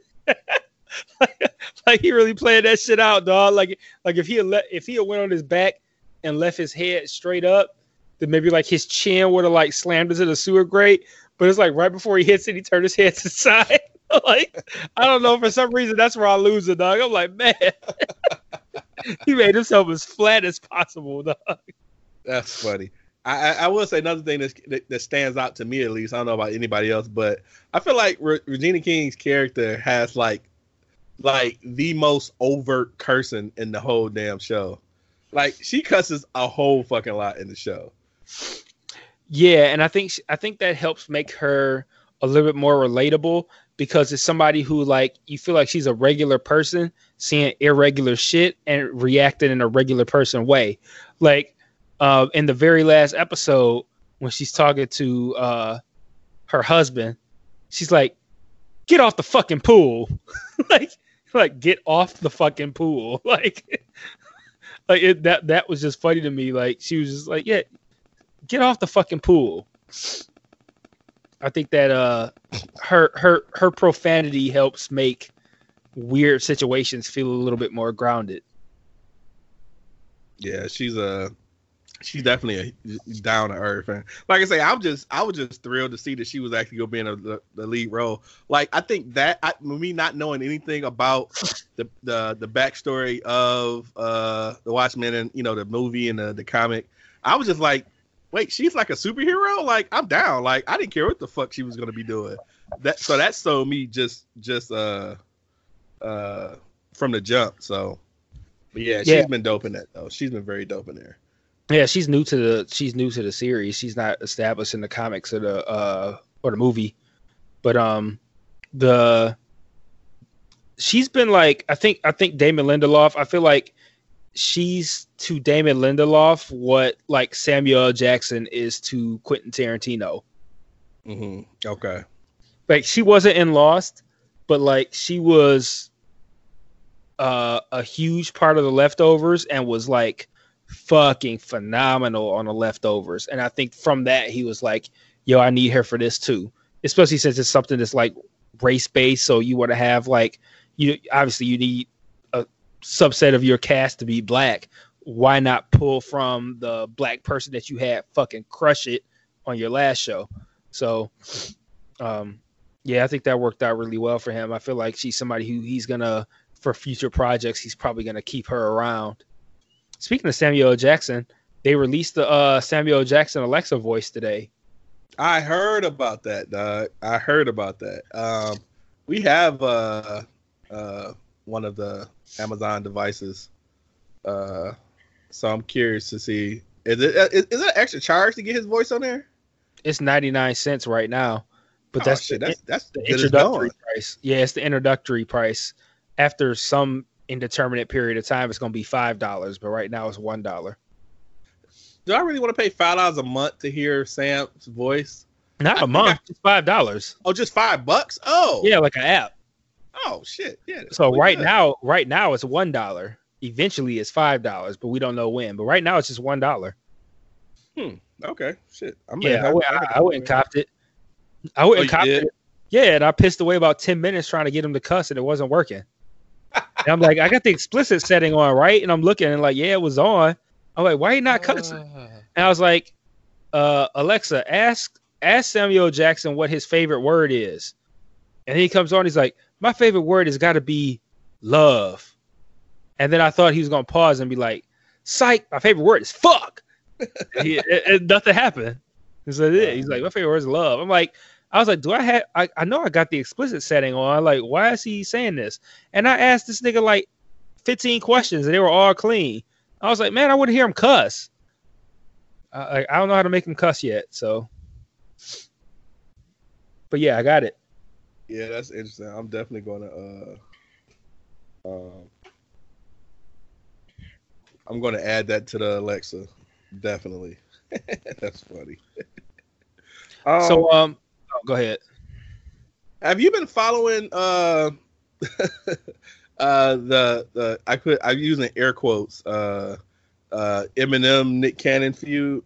like, like he really played that shit out, dog. Like like if he had let if he had went on his back and left his head straight up, then maybe like his chin would have like slammed into the sewer grate. But it's like right before he hits it, he turned his head to the side. like I don't know for some reason that's where I lose it, dog. I'm like, man, he made himself as flat as possible, dog. That's funny. I, I, will say another thing that, that stands out to me at least. I don't know about anybody else, but I feel like Re- Regina King's character has like like the most overt cursing in the whole damn show. Like she cusses a whole fucking lot in the show. Yeah, and I think I think that helps make her a little bit more relatable because it's somebody who like you feel like she's a regular person seeing irregular shit and reacting in a regular person way. Like uh, in the very last episode when she's talking to uh, her husband, she's like, "Get off the fucking pool!" like, like get off the fucking pool. Like, like it, that that was just funny to me. Like she was just like, "Yeah, get off the fucking pool." I think that uh her her her profanity helps make weird situations feel a little bit more grounded. Yeah, she's a she's definitely a down to earth and like I say, I'm just I was just thrilled to see that she was actually gonna be in a, the, the lead role. Like I think that I, me not knowing anything about the the the backstory of uh the Watchmen and you know the movie and the, the comic, I was just like, wait, she's like a superhero? Like I'm down. Like I didn't care what the fuck she was gonna be doing. That so that sold me just just uh uh from the jump. So but yeah, she's been dope in that though. She's been very dope in there. Yeah, she's new to the she's new to the series. She's not established in the comics or the uh or the movie. But um the she's been like I think I think Damon Lindelof, I feel like she's to Damon Lindelof what like Samuel L. Jackson is to Quentin Tarantino. Mm-hmm. Okay. like she wasn't in Lost, but like she was uh, a huge part of the leftovers and was like fucking phenomenal on the leftovers. And I think from that he was like, "Yo, I need her for this too." Especially since it's something that's like race based, so you want to have like you obviously you need subset of your cast to be black. Why not pull from the black person that you had fucking crush it on your last show? So, um, yeah, I think that worked out really well for him. I feel like she's somebody who he's gonna for future projects. He's probably gonna keep her around. Speaking of Samuel Jackson, they released the uh, Samuel Jackson Alexa voice today. I heard about that, dog. I heard about that. Um, we have uh, uh, one of the Amazon devices. Uh, so I'm curious to see is it uh, is, is it an extra charge to get his voice on there? It's ninety nine cents right now, but Oh, that's shit, the, that's that's the introductory price. Yeah, it's the introductory price. After some indeterminate period of time, it's gonna be five dollars, but right now it's one dollar. Do I really want to pay five dollars a month to hear Sam's voice? Not I a month, I- it's five dollars. Oh, just five bucks? Oh, Yeah, like an app. Oh shit, yeah. So right good. now, right now it's one dollar. Eventually it's five dollars, but we don't know when. But right now it's just one dollar. Hmm. okay, shit. I'm Yeah, I, went, I, I went and copped it. I went Oh, and copped did? it. Yeah, and I pissed away about ten minutes trying to get him to cuss, and it wasn't working. and I'm like, I got the explicit setting on, right? And I'm looking and like, yeah, it was on. I'm like, why you not cussing? And I was like, uh, Alexa, ask ask Samuel Jackson what his favorite word is. And he comes on, he's like, My favorite word has got to be love. And then I thought he was gonna pause and be like, Psych, my favorite word is fuck. He, and- and nothing happened. He said, yeah. He's like, My favorite word is love. I'm like, I was like, Do I have I, I know I got the explicit setting on. Like, why is he saying this? And I asked this nigga like 15 questions and they were all clean. I was like, man, I want to hear him cuss. I- I don't know how to make him cuss yet, so. But yeah, I got it. Yeah, that's interesting. I'm definitely gonna uh um I'm gonna add that to the Alexa. Definitely. that's funny. um, so um, oh, go ahead. have you been following uh uh the the I put I'm using air quotes uh uh Eminem Nick Cannon feud?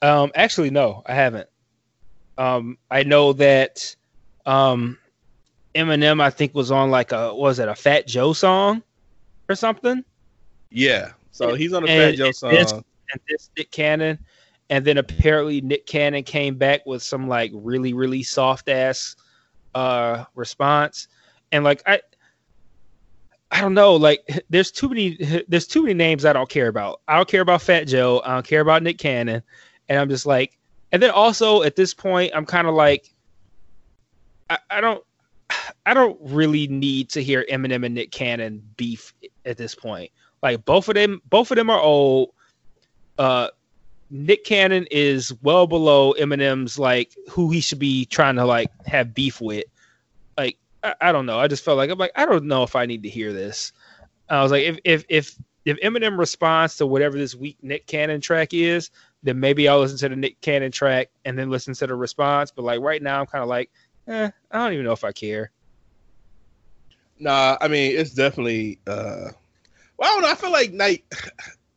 Um, actually, no, I haven't. Um, I know that um, Eminem, I think, was on like a was it a Fat Joe song or something, Yeah. So he's on a Fat Joe song. this- and this Nick Cannon, and then apparently Nick Cannon came back with some like really really soft ass uh response, and like I. I don't know. Like, there's too many. There's too many names I don't care about. I don't care about Fat Joe. I don't care about Nick Cannon, and I'm just like. And then also at this point, I'm kind of like, I, I don't, I don't really need to hear Eminem and Nick Cannon beef at this point. Like both of them, both of them are old. Uh, Nick Cannon is well below Eminem's like who he should be trying to like have beef with. Like I, I don't know. I just felt like I'm like I don't know if I need to hear this. I was like if if if if Eminem responds to whatever this weak Nick Cannon track is, then maybe I'll listen to the Nick Cannon track and then listen to the response. But like right now, I'm kind of like, eh, I don't even know if I care. Nah, I mean it's definitely. uh Well, I don't know. I feel like night.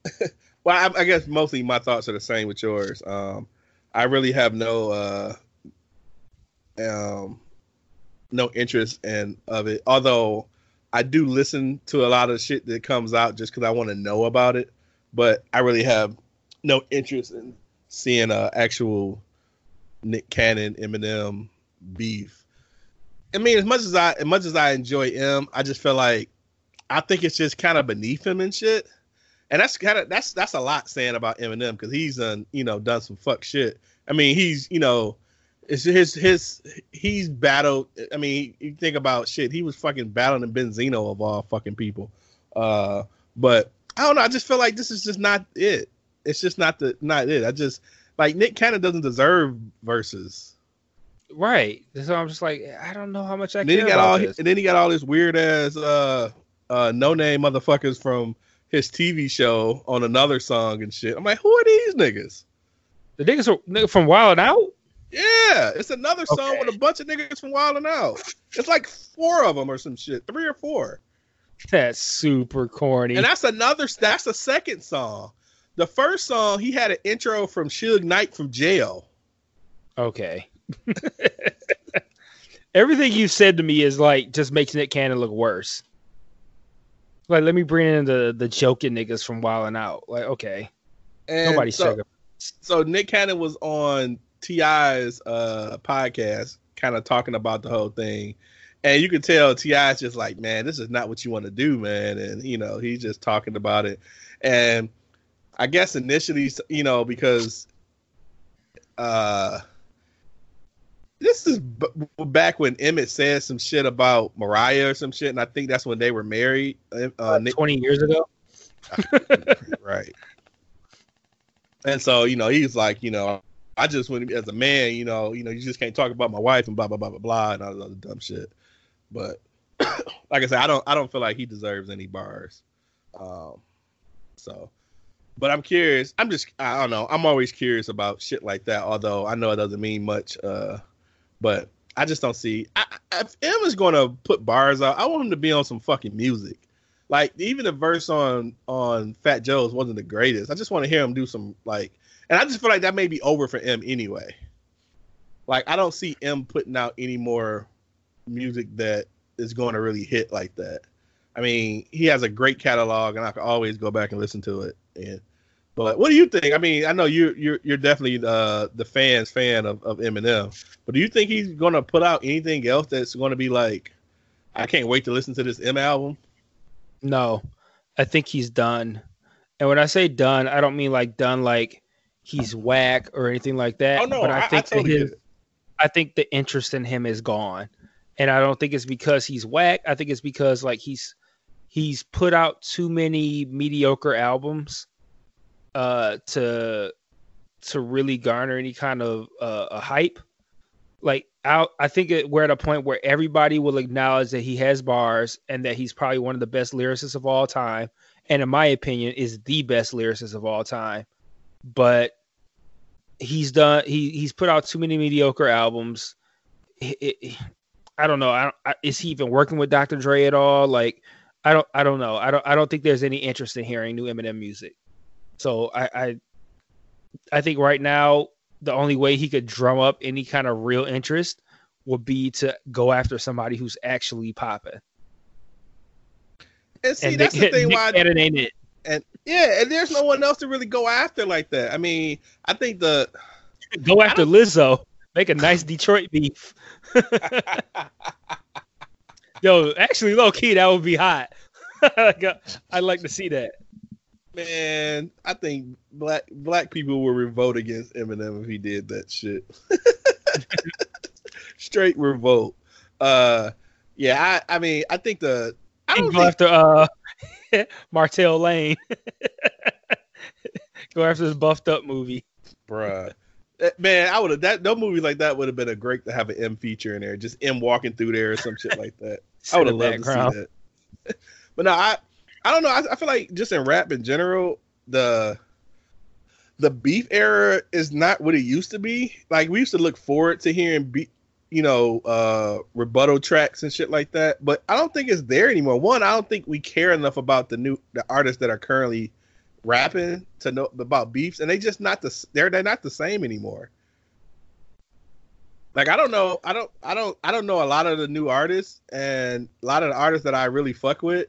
well, I, I, guess mostly my thoughts are the same with yours. Um, I really have no uh, um, no interest in of it. Although I do listen to a lot of shit that comes out just because I want to know about it. But I really have no interest in seeing a actual Nick Cannon Eminem beef I mean, as much as I as much as I enjoy him, I just feel like I think it's just kind of beneath him and shit. And that's kind of that's that's a lot saying about Eminem because he's done you know done some fuck shit. I mean, he's you know, it's his his he's battled. I mean, you think about shit. He was fucking battling Benzino of all fucking people. Uh, but I don't know. I just feel like this is just not it. It's just not the not it. I just like Nick kind of doesn't deserve verses. Right. So I'm just like, I don't know how much I. And then he got all, this. and then he got all this weird ass uh uh no name motherfuckers from his TV show on another song and shit. I'm like, who are these niggas? The niggas are from Wild Out. Yeah, it's another song with a bunch of niggas from Wild and Out. It's like four of them or some shit, three or four. That's super corny. And that's another. That's the second song. The first song he had an intro from Suge Knight from jail. Okay. Everything you've said to me is like just makes Nick Cannon look worse. Like, let me bring in the the joking niggas from Wild and Out. Like, okay, and nobody so, So Nick Cannon was on T.I.'s uh, podcast, kind of talking about the whole thing, and you could tell T.I.'s just like, man, this is not what you want to do, man, and you know he's just talking about it, and I guess initially, you know, because uh this is b- back when Emmett said some shit about Mariah or some shit, and I think that's when they were married. Uh, uh Twenty years ago, right? And so you know he's like, you know, I just went as a man, you know, you know, you just can't talk about my wife and blah blah blah blah blah and all the other dumb shit. But like I said, I don't I don't feel like he deserves any bars. Um, so, but I'm curious. I'm just I don't know. I'm always curious about shit like that. Although I know it doesn't mean much. Uh, but I just don't see. I, if M is going to put bars out, I want him to be on some fucking music. Like even the verse on on Fat Joe's wasn't the greatest. I just want to hear him do some like, and I just feel like that may be over for M anyway. Like I don't see M putting out any more music that is going to really hit like that. I mean, he has a great catalog, and I can always go back and listen to it. And but what do you think? I mean, I know you you're you're definitely uh, the fans fan of, of Eminem, but do you think he's gonna put out anything else that's gonna be like, I can't wait to listen to this M album? No, I think he's done. And when I say done, I don't mean like done like he's whack or anything like that. Oh no, but I, I think I totally his, I think the interest in him is gone, and I don't think it's because he's whack. I think it's because like he's he's put out too many mediocre albums uh, to to really garner any kind of uh, a hype. Like I, I think it, we're at a point where everybody will acknowledge that he has bars and that he's probably one of the best lyricists of all time, and in my opinion, is the best lyricist of all time. But he's done he he's put out too many mediocre albums. I don't know. I, don't, is he even working with Dr. Dre at all? Like, I don't. I don't know. I don't. I don't think there's any interest in hearing new Eminem music. So I, I, I think right now the only way he could drum up any kind of real interest would be to go after somebody who's actually popping. And see, and that's Nick, the thing. Nick why Cannon ain't it? And yeah, and there's no one else to really go after like that. I mean, I think the go after Lizzo, make a nice Detroit beef. Yo, actually, low key, that would be hot. Uh, I'd like to see that. Man, I think black black people will revolt against Eminem if he did that shit. Straight revolt. Uh, yeah, I, I mean, I think the I don't go think after uh Martell Lane. go after this buffed up movie. Bruh. Eh, Man, I would have that no movie like that would have been a great to have an M feature in there, just M walking through there or some shit like that. I would have loved to see that. but no, I I don't know. I, I feel like just in rap in general, the the beef era is not what it used to be. Like we used to look forward to hearing beat, you know, uh rebuttal tracks and shit like that. But I don't think it's there anymore. One, I don't think we care enough about the new the artists that are currently rapping to know about beefs, and they just not the they're they're not the same anymore. Like I don't know, I don't I don't I don't know a lot of the new artists, and a lot of the artists that I really fuck with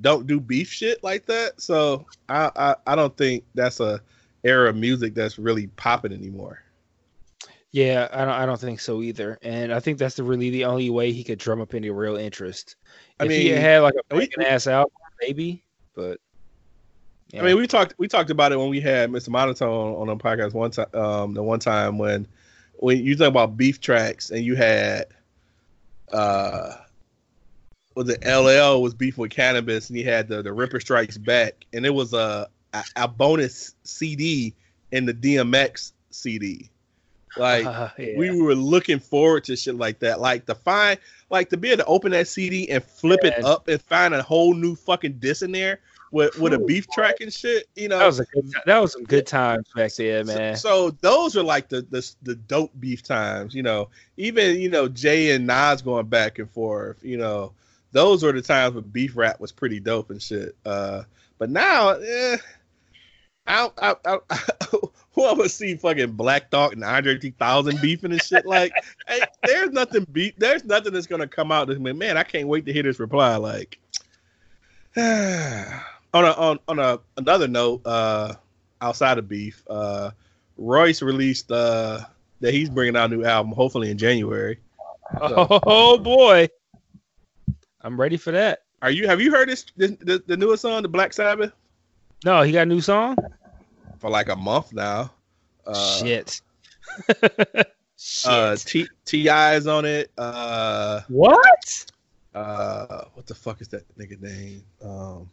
don't do beef shit like that. So I I, I don't think that's a era of music that's really popping anymore. Yeah, I don't I don't think so either. And I think that's the really the only way he could drum up any real interest. I if he had like a freaking ass album, maybe, but I mean, we talked we talked about it when we had Mr. Monotone on the podcast one time. Um, the one time when when you talk about beef tracks and you had uh was it LL was beef with Canibus and he had the the Ripper Strikes Back and it was a a, a bonus CD in the DMX CD. Like Uh, yeah. we were looking forward to shit like that. Like to find, like to be able to open that CD and flip it up and find a whole new fucking disc in there with with a beef track and shit. You know, that was a good that was some good times back so- man. So, those are like the, the the dope beef times. You know, even you know Jay and Nas going back and forth. You know, those were the times when beef rap was pretty dope and shit. Uh, but now, eh, I, I, I, who ever see fucking Black Thought and Andre 3000 beefing and shit? Like, hey, there's nothing beef. There's nothing that's gonna come out. That's man, man, I can't wait to hear this reply. Like, on a on on a another note, uh, outside of beef, uh, Royce released uh that he's bringing out a new album, hopefully in January. Oh, boy, I'm ready for that. Are you have you heard this, this the, the newest song, the Black Sabbath, No, he got a new song. for like a month now? Uh, Shit. Shit. Uh, T T.I. is on it. Uh, what? uh, what the fuck is that nigga name? Um,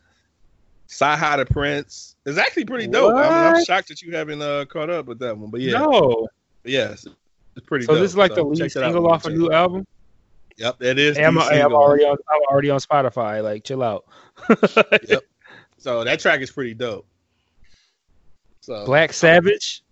CyHi the Prynce. It's actually pretty dope. I mean, What? shocked that you haven't uh, caught up with that one, but yeah, No. yes, it's pretty. So dope. this is like So the lead check that out single off a new album. Yep, it is. I'm, I'm already on. I'm already on Spotify. Like, chill out. Yep. So that track is pretty dope. So Black Savage.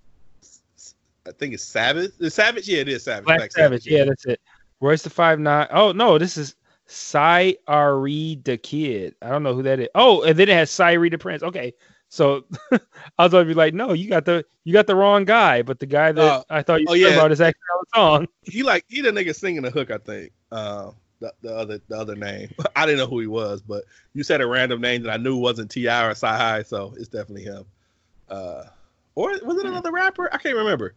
I think it's Savage. It's Savage. Yeah, it is Savage. Black, Savage. Yeah, that's it. Royce the Five Nine. Oh no, this is Sy Ari the Kid. I don't know who that is. Oh, and then it has CyHi the Prynce. Okay, so I was gonna be like, no, you got the you got the wrong guy, but the guy that Uh, I thought you oh, yeah. about is actually on the song. He like he the nigga singing the hook. I think. Uh, the, the other the other name. I didn't know who he was, but you said a random name that I knew wasn't T.I. or CyHi, so it's definitely him. Uh, or was Hmm. it another rapper? I can't remember.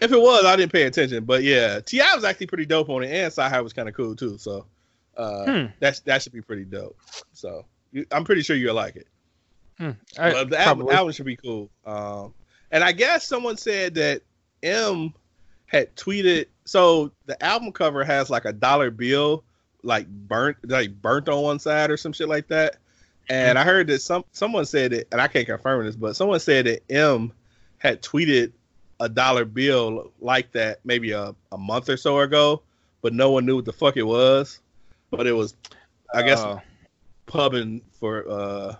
If it was, I didn't pay attention. But yeah, T.I. was actually pretty dope on it, and CyHi was kind of cool too. So uh, Hmm. that's that should be pretty dope. So you, I'm pretty sure you'll like it. Hmm. I- Well, the album, album should be cool. Um, and I guess someone said that M had tweeted. So the album cover has like a dollar bill, like burnt, like burnt on one side or some shit like that. And I heard that some someone said it, and I can't confirm this, but someone said that M had tweeted a dollar bill like that maybe a, a month or so ago, but no one knew what the fuck it was. But it was, I guess, Oh. pubbing for uh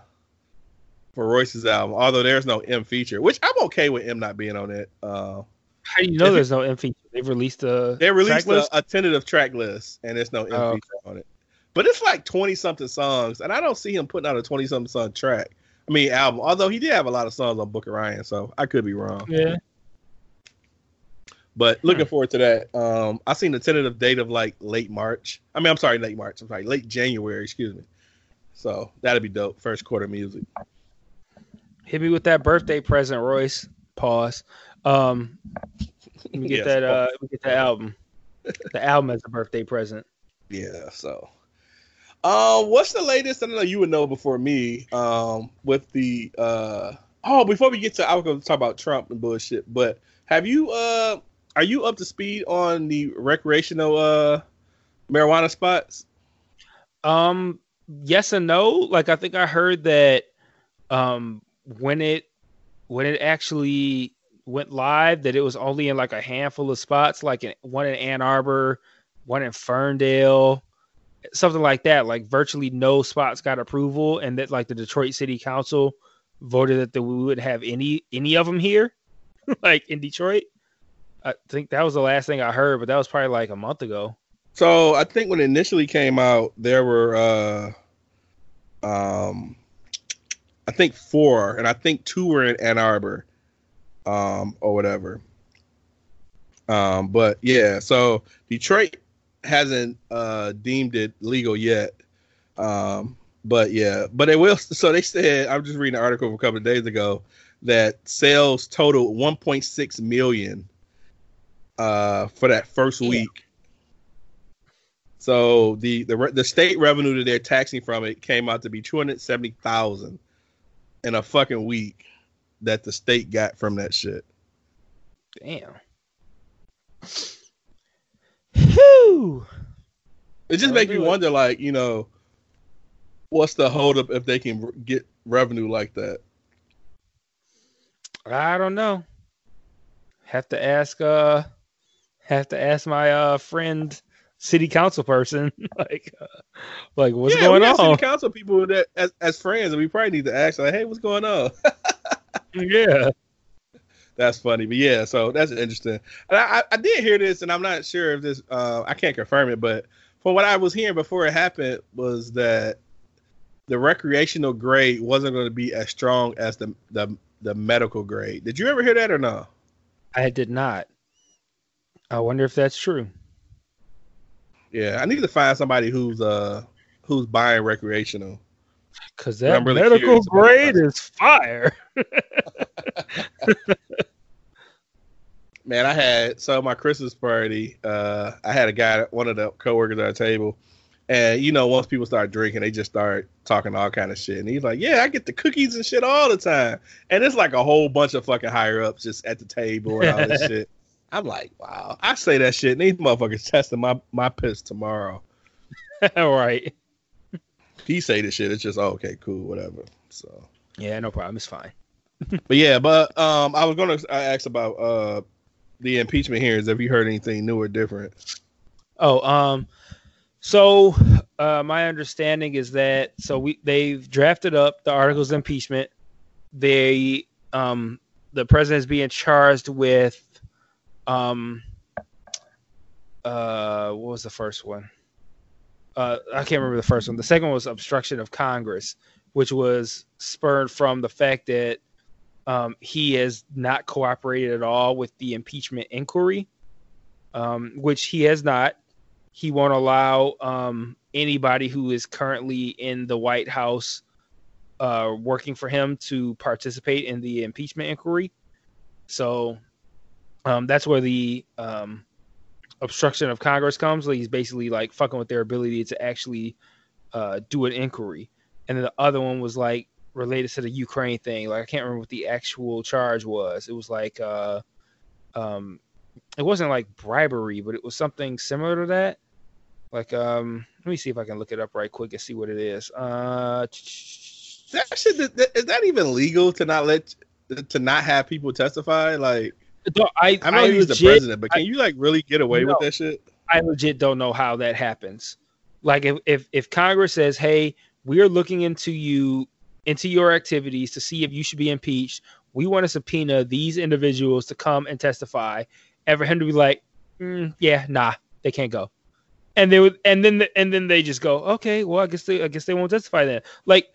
for Royce's album, although there's no M feature, which I'm okay with M not being on it. Uh, how do you know if it- there's no M feature? They've released a they released a, a tentative track list, and there's no M Oh, okay. feature on it. But it's like twenty something songs, and I don't see him putting out a twenty something song track. I mean album, although he did have a lot of songs on Book of Ryan, so I could be wrong. Yeah. But looking forward to that. Um, I seen the tentative date of like late March. I mean, I'm sorry, late March. I'm sorry, late January. Excuse me. So that'd be dope. First quarter music. Hit me with that birthday present, Royce. Pause. Um, let me get Yes, that. Uh, let me get that album. The album as a birthday present. Yeah. So, um, what's the latest? I don't know. You would know before me. Um, with the uh, oh, before we get to, I was going to talk about Trump and bullshit. But have you uh, are you up to speed on the recreational uh marijuana spots? Um, yes and no. Like I think I heard that um, when it when it actually went live, that it was only in like a handful of spots, like in, one in Ann Arbor, one in Ferndale, something like that. Like virtually no spots got approval, and that like the Detroit City Council voted that the, we would have any any of them here, like in Detroit. I think that was the last thing I heard, but that was probably like a month ago. So I think when it initially came out, there were uh um I think four, and I think two were in Ann Arbor, um, or whatever. Um, but yeah, so Detroit hasn't uh deemed it legal yet. Um, but yeah, but they will. So they said I'm just reading an article from a couple of days ago that sales total 1.6 million uh for that first week. So the the the state revenue that they're taxing from it came out to be 270,000 in a fucking week that the state got from that shit. Damn. Whew. It just makes me it. wonder, like, you know, what's the holdup if they can get revenue like that? I don't know. Have to ask uh have to ask my uh friend city council person like uh, like what's yeah, going we got on? City council people that as, as friends, and we probably need to ask, like, hey, what's going on? yeah. that's funny, but yeah, so that's interesting. And I, I, I did hear this, and I'm not sure if this, uh, I can't confirm it, but from what I was hearing before it happened was that the recreational grade wasn't going to be as strong as the the the medical grade. Did you ever hear that or no? I did not. I wonder if that's true. Yeah, I need to find somebody who's uh who's buying recreational. Cause that really medical grade is fire. Man, I had so my Christmas party. Uh, I had a guy, one of the coworkers at our table, and you know, once people start drinking, they just start talking all kind of shit. And he's like, "Yeah, I get the cookies and shit all the time," and it's like a whole bunch of fucking higher ups just at the table and all this shit. I'm like, wow, I say that shit, and these motherfuckers testing my my piss tomorrow. All right. He say this shit, it's just oh, okay, cool, whatever. So. Yeah, no problem. It's fine. But yeah, but um, I was gonna ask about uh the impeachment hearings. Have you heard anything new or different? Oh, um, so uh, my understanding is that so we they've drafted up the articles of impeachment. They um the president is being charged with um uh what was the first one? Uh, I can't remember the first one. The second one was obstruction of Congress, which was spurred from the fact that um, he has not cooperated at all with the impeachment inquiry, um, which he has not. He won't allow um, anybody who is currently in the White House uh, working for him to participate in the impeachment inquiry. So um, that's where the um, obstruction of Congress comes. Like he's basically like fucking with their ability to actually uh, do an inquiry. And then the other one was like related to the Ukraine thing. Like I can't remember what the actual charge was. It was like uh, um, it wasn't like bribery, but it was something similar to that. Like um, let me see if I can look it up right quick and see what it is. Uh, That shit is that even legal to not let to not have people testify? Like I I know I he's legit, the president, but can you like really get away with that shit? I legit don't know how that happens. Like if, if if Congress says, "Hey, we are looking into you into your activities to see if you should be impeached. We want to subpoena these individuals to come and testify." Ever him to be like, mm, "Yeah, nah, they can't go," and they would, and then and then they just go, "Okay, well, I guess they I guess they won't testify then." Like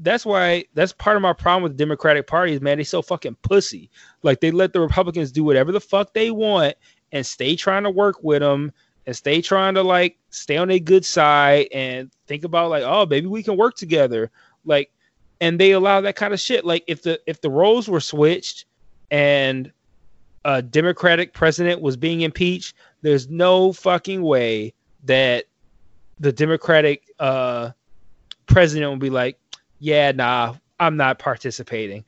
that's why that's part of my problem with the Democratic Party is man, they so fucking pussy. Like they let the Republicans do whatever the fuck they want and stay trying to work with them and stay trying to like stay on a good side and think about like oh maybe we can work together like and they allow that kind of shit like if the if the roles were switched and a democratic president was being impeached there's no fucking way that the democratic uh president would be like yeah nah i'm not participating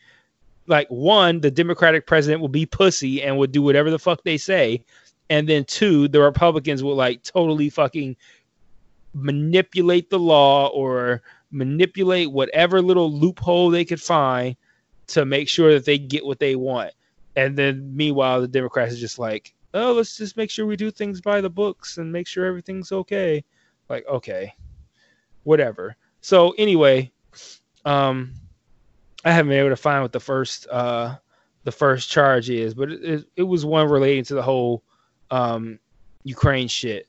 like one the democratic president will be pussy and would do whatever the fuck they say and then two, the Republicans will like totally fucking manipulate the law or manipulate whatever little loophole they could find to make sure that they get what they want. And then meanwhile, the Democrats are just like, oh, let's just make sure we do things by the books and make sure everything's okay. Like, okay, whatever. So anyway, um, I haven't been able to find what the first uh the first charge is, but it, it, was one relating to the whole um Ukraine shit.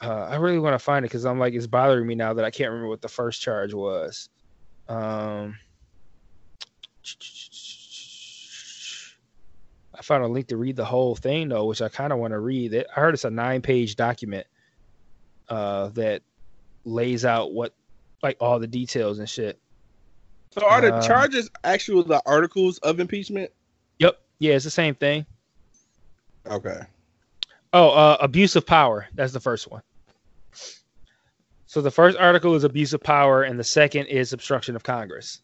Uh, I really want to find it because I'm like it's bothering me now that I can't remember what the first charge was. Um, I found a link to read the whole thing though, which I kind of want to read. It I heard it's a nine page document uh, that lays out what like all the details and shit. So are the Uh, charges actual the articles of impeachment? Yep. Yeah, it's the same thing. Okay. Oh, uh, abuse of power. That's the first one. So the first article is abuse of power, and the second is obstruction of Congress.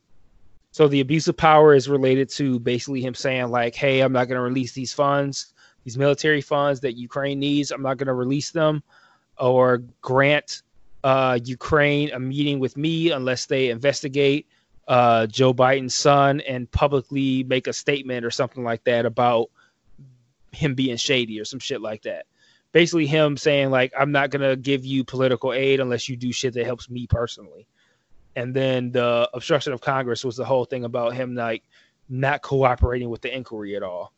So the abuse of power is related to basically him saying like, "Hey, I'm not going to release these funds, these military funds that Ukraine needs. I'm not going to release them, or grant uh, Ukraine a meeting with me unless they investigate uh, Joe Biden's son and publicly make a statement or something like that about him being shady or some shit like that. Basically, him saying like, "I'm not gonna give you political aid unless you do shit that helps me personally." And then the obstruction of Congress was the whole thing about him like not cooperating with the inquiry at all.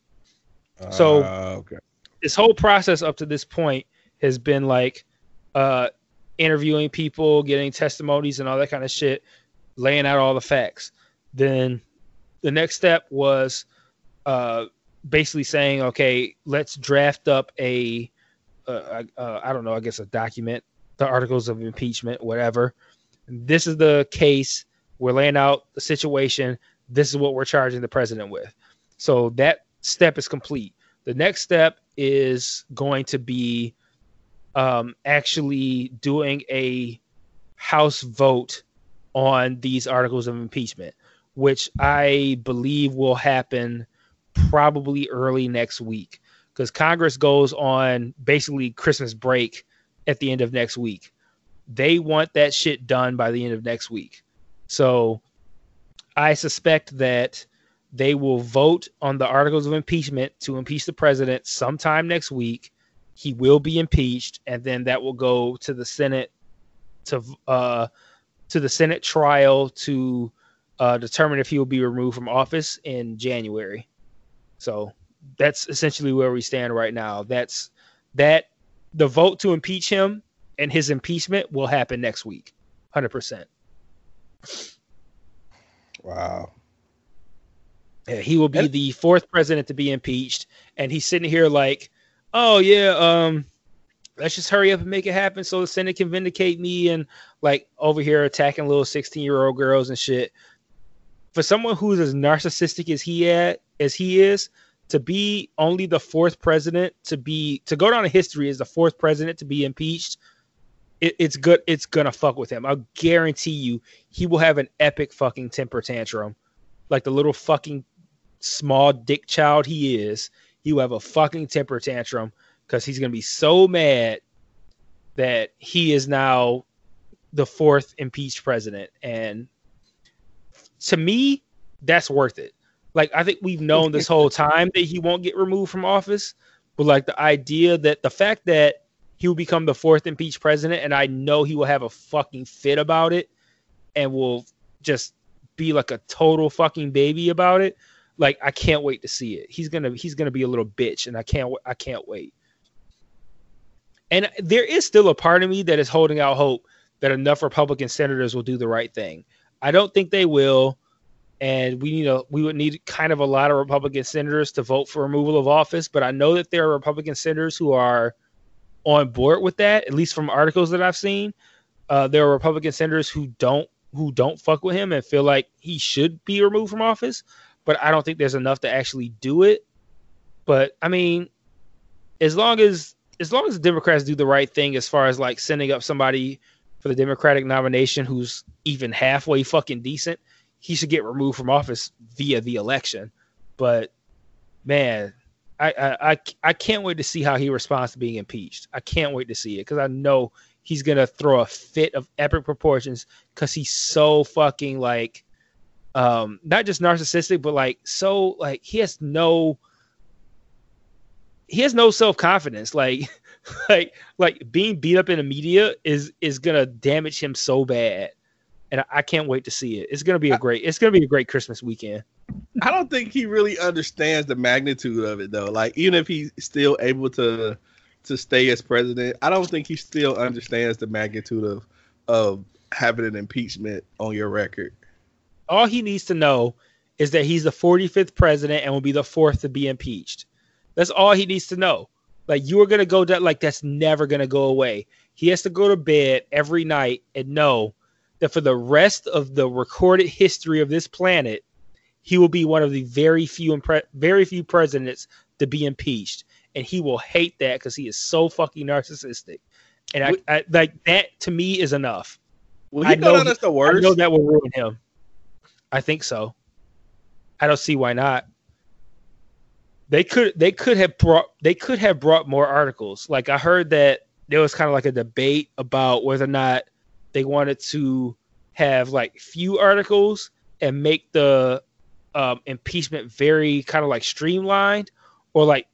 So- Uh, okay. This whole process up to this point has been like uh, interviewing people, getting testimonies, and all that kind of shit, laying out all the facts. Then the next step was uh, basically saying, okay, let's draft up a, uh, uh, I don't know, I guess a document, the articles of impeachment, whatever. This is the case. We're laying out the situation. This is what we're charging the president with. So that step is complete. The next step is going to be um, actually doing a House vote on these articles of impeachment, which I believe will happen probably early next week because Congress goes on basically Christmas break at the end of next week. They want that shit done by the end of next week. So I suspect that they will vote on the articles of impeachment to impeach the president sometime next week. He will be impeached, and then that will go to the Senate to uh, to the Senate trial to uh, determine if he will be removed from office in January. So that's essentially where we stand right now. That's that the vote to impeach him and his impeachment will happen next week, hundred percent. Wow. Yeah, he will be the fourth president to be impeached, and he's sitting here like, "Oh yeah, um, let's just hurry up and make it happen so the Senate can vindicate me." And like over here attacking little sixteen-year-old girls and shit. For someone who's as narcissistic as he at as he is, to be only the fourth president to be to go down in history as the fourth president to be impeached, it, it's good. It's gonna fuck with him. I guarantee you, he will have an epic fucking temper tantrum, like the little fucking small dick child he is, he will have a fucking temper tantrum because he's gonna be so mad that he is now the fourth impeached president. And to me, that's worth it. Like I think we've known this whole time that he won't get removed from office, but like the idea that the fact that he will become the fourth impeached president, and I know he will have a fucking fit about it, and will just be like a total fucking baby about it like I can't wait to see it. He's gonna he's gonna be a little bitch, and I can't I can't wait. And there is still a part of me that is holding out hope that enough Republican senators will do the right thing. I don't think they will, and we need a we would need kind of a lot of Republican senators to vote for removal of office. But I know that there are Republican senators who are on board with that, at least from articles that I've seen. Uh, there are Republican senators who don't who don't fuck with him and feel like he should be removed from office but I don't think there's enough to actually do it. But I mean, as long as as long as the Democrats do the right thing as far as like sending up somebody for the Democratic nomination who's even halfway fucking decent, he should get removed from office via the election. But man, I I I, I can't wait to see how he responds to being impeached. I can't wait to see it because I know he's gonna throw a fit of epic proportions because he's so fucking like um not just narcissistic but like so like he has no he has no self-confidence like like like being beat up in the media is is gonna damage him so bad and I, I can't wait to see it it's gonna be a great it's gonna be a great christmas weekend I don't think he really understands the magnitude of it though. Like even if he's still able to to stay as president, I don't think he still understands the magnitude of of having an impeachment on your record. all he needs to know is that he's the 45th president and will be the fourth to be impeached. That's all he needs to know. Like you are gonna go down, like that's never gonna go away. He has to go to bed every night and know that for the rest of the recorded history of this planet, he will be one of the very few impre- very few presidents to be impeached, and he will hate that because he is so fucking narcissistic. And I, I like that to me is enough. Well, I know know he- that's the I know that will ruin him. I think so. I don't see why not. They could they could have brought they could have brought more articles. Like I heard that there was kind of like a debate about whether or not they wanted to have like few articles and make the um, impeachment very kind of like streamlined, or like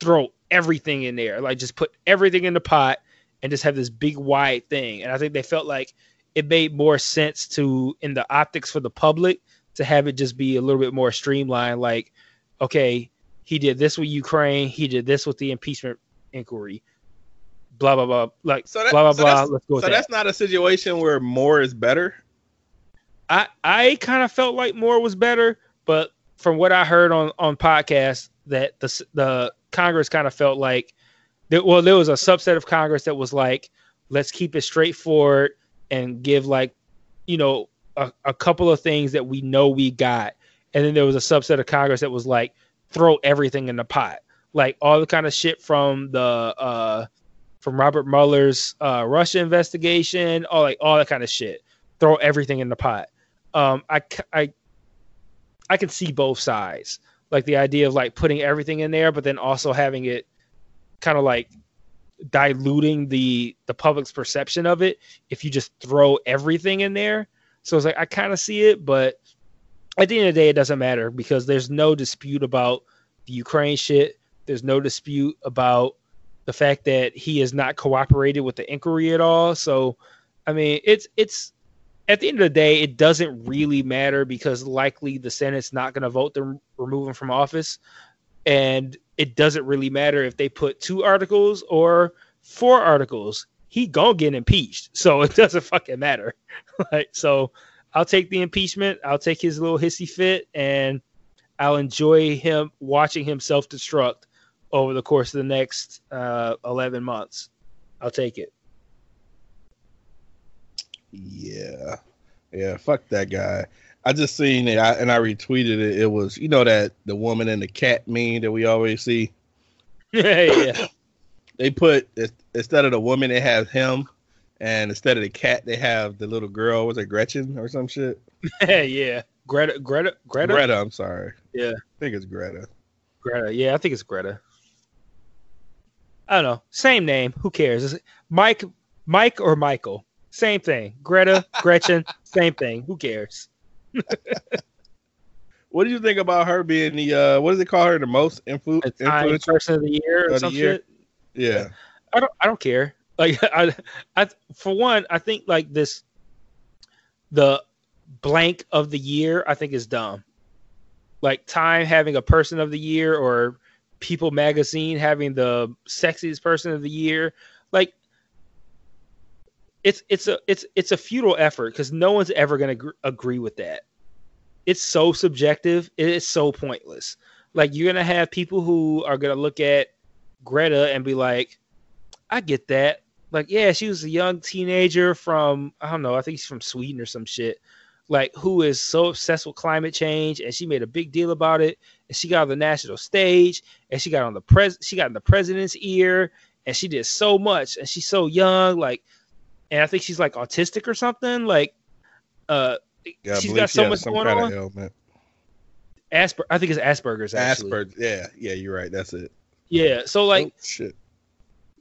throw everything in there, like just put everything in the pot and just have this big wide thing. And I think they felt like it made more sense to in the optics for the public to have it just be a little bit more streamlined like okay he did this with ukraine he did this with the impeachment inquiry blah blah blah like So that- blah blah so blah that's- let's go so that that's not a situation where more is better. i i kind of felt like more was better but from what i heard on on podcasts that the the congress kind of felt like that well there was a subset of congress that was like let's keep it straightforward and give like you know a, a couple of things that we know we got and then there was a subset of congress that was like throw everything in the pot. Like all the kind of shit from the uh from robert mueller's uh russia investigation all like all that kind of shit. Throw everything in the pot. Um I I I can see both sides. Like the idea of like putting everything in there but then also having it kind of like diluting the the public's perception of it if you just throw everything in there. So it's like I kind of see it, but at the end of the day, it doesn't matter because there's no dispute about the Ukraine shit. There's no dispute about the fact that he has not cooperated with the inquiry at all. So, I mean, it's it's at the end of the day, it doesn't really matter because likely the Senate's not going to vote to remove him from office, and it doesn't really matter if they put two articles or four articles. He gonna get impeached, so it doesn't fucking matter. like, so I'll take the impeachment. I'll take his little hissy fit, and I'll enjoy him watching him self destruct over the course of the next uh, eleven months. I'll take it. Yeah, yeah. Fuck that guy. I just seen it I, and I retweeted it. It was you know that the woman and the cat meme that we always see. yeah, They put instead of the woman, they have him, and instead of the cat, they have the little girl. Was it Gretchen or some shit? yeah. Greta, Greta, Greta, Greta. I'm sorry. Yeah. I think it's Greta. Greta. Yeah, I think it's Greta. I don't know. Same name. Who cares? Is it Mike, Mike or Michael? Same thing. Greta, Gretchen. Same thing. Who cares? What do you think about her being the uh what does it call her the most influ- influential? person of the year or some year. shit. Yeah. I don't. I don't care. Like I, I, for one, I think like this, the blank of the year. I think is dumb. Like Time having a person of the year or People Magazine having the sexiest person of the year. Like it's it's a it's it's a futile effort because no one's ever going to gr- agree with that. It's so subjective. It is so pointless. Like you're gonna have people who are gonna look at Greta and be like, I get that. Like, yeah, she was a young teenager from I don't know, I think she's from Sweden or some shit. Like, who is so obsessed with climate change, and she made a big deal about it, and she got on the national stage, and she got on the pres, she got in the president's ear, and she did so much, and she's so young, like, and I think she's like autistic or something, like, uh, Yeah, she's got so has much going on. ailment. Asper, I think it's Asperger's actually. Asperger's. Yeah, yeah, you're right. That's it. Yeah, so like, oh, shit.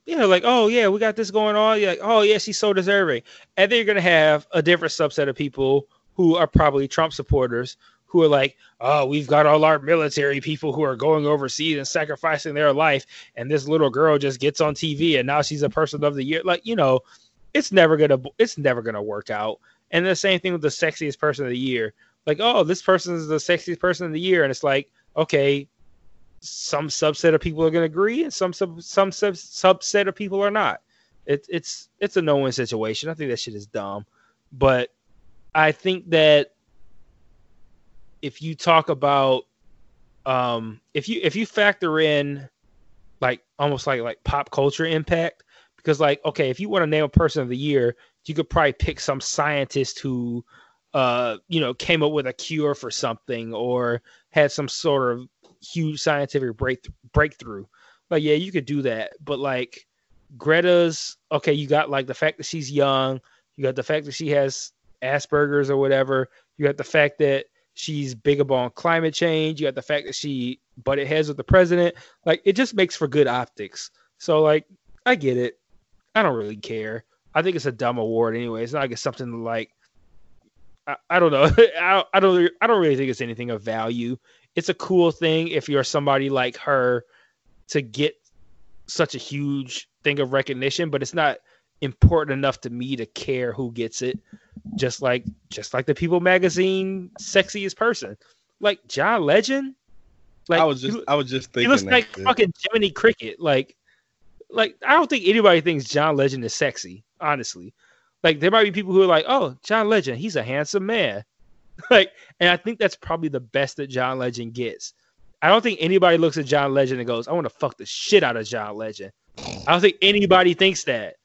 You know, like, oh yeah, we got this going on. You're like, oh yeah, she's so deserving. And then you're gonna have a different subset of people who are probably Trump supporters who are like, oh, we've got all our military people who are going overseas and sacrificing their life, and this little girl just gets on TV and now she's a person of the year. Like, you know, it's never gonna it's never gonna work out. And the same thing with the sexiest person of the year. Like, oh, this person is the sexiest person of the year, and it's like, okay, some subset of people are going to agree, and some sub, some sub, subset of people are not. It, it's it's a no win situation. I think that shit is dumb, but I think that if you talk about um if you if you factor in like almost like like pop culture impact because like okay if you want to name a person of the year you could probably pick some scientist who uh you know came up with a cure for something or had some sort of huge scientific break breakthrough like yeah you could do that but like greta's okay you got like the fact that she's young you got the fact that she has asperger's or whatever you got the fact that she's big about climate change you got the fact that she butted heads with the president like it just makes for good optics so like i get it i don't really care i think it's a dumb award anyway it's not like it's something like I, I don't know. I, I don't. I don't really think it's anything of value. It's a cool thing if you're somebody like her to get such a huge thing of recognition, but it's not important enough to me to care who gets it. Just like, just like the People Magazine sexiest person, like John Legend. Like I was just, he, I was just thinking. He looks like dude. fucking Jiminy Cricket. Like, like I don't think anybody thinks John Legend is sexy. Honestly, like there might be people who are like, "Oh, John Legend, he's a handsome man." like, and I think that's probably the best that John Legend gets. I don't think anybody looks at John Legend and goes, "I want to fuck the shit out of John Legend." I don't think anybody thinks that.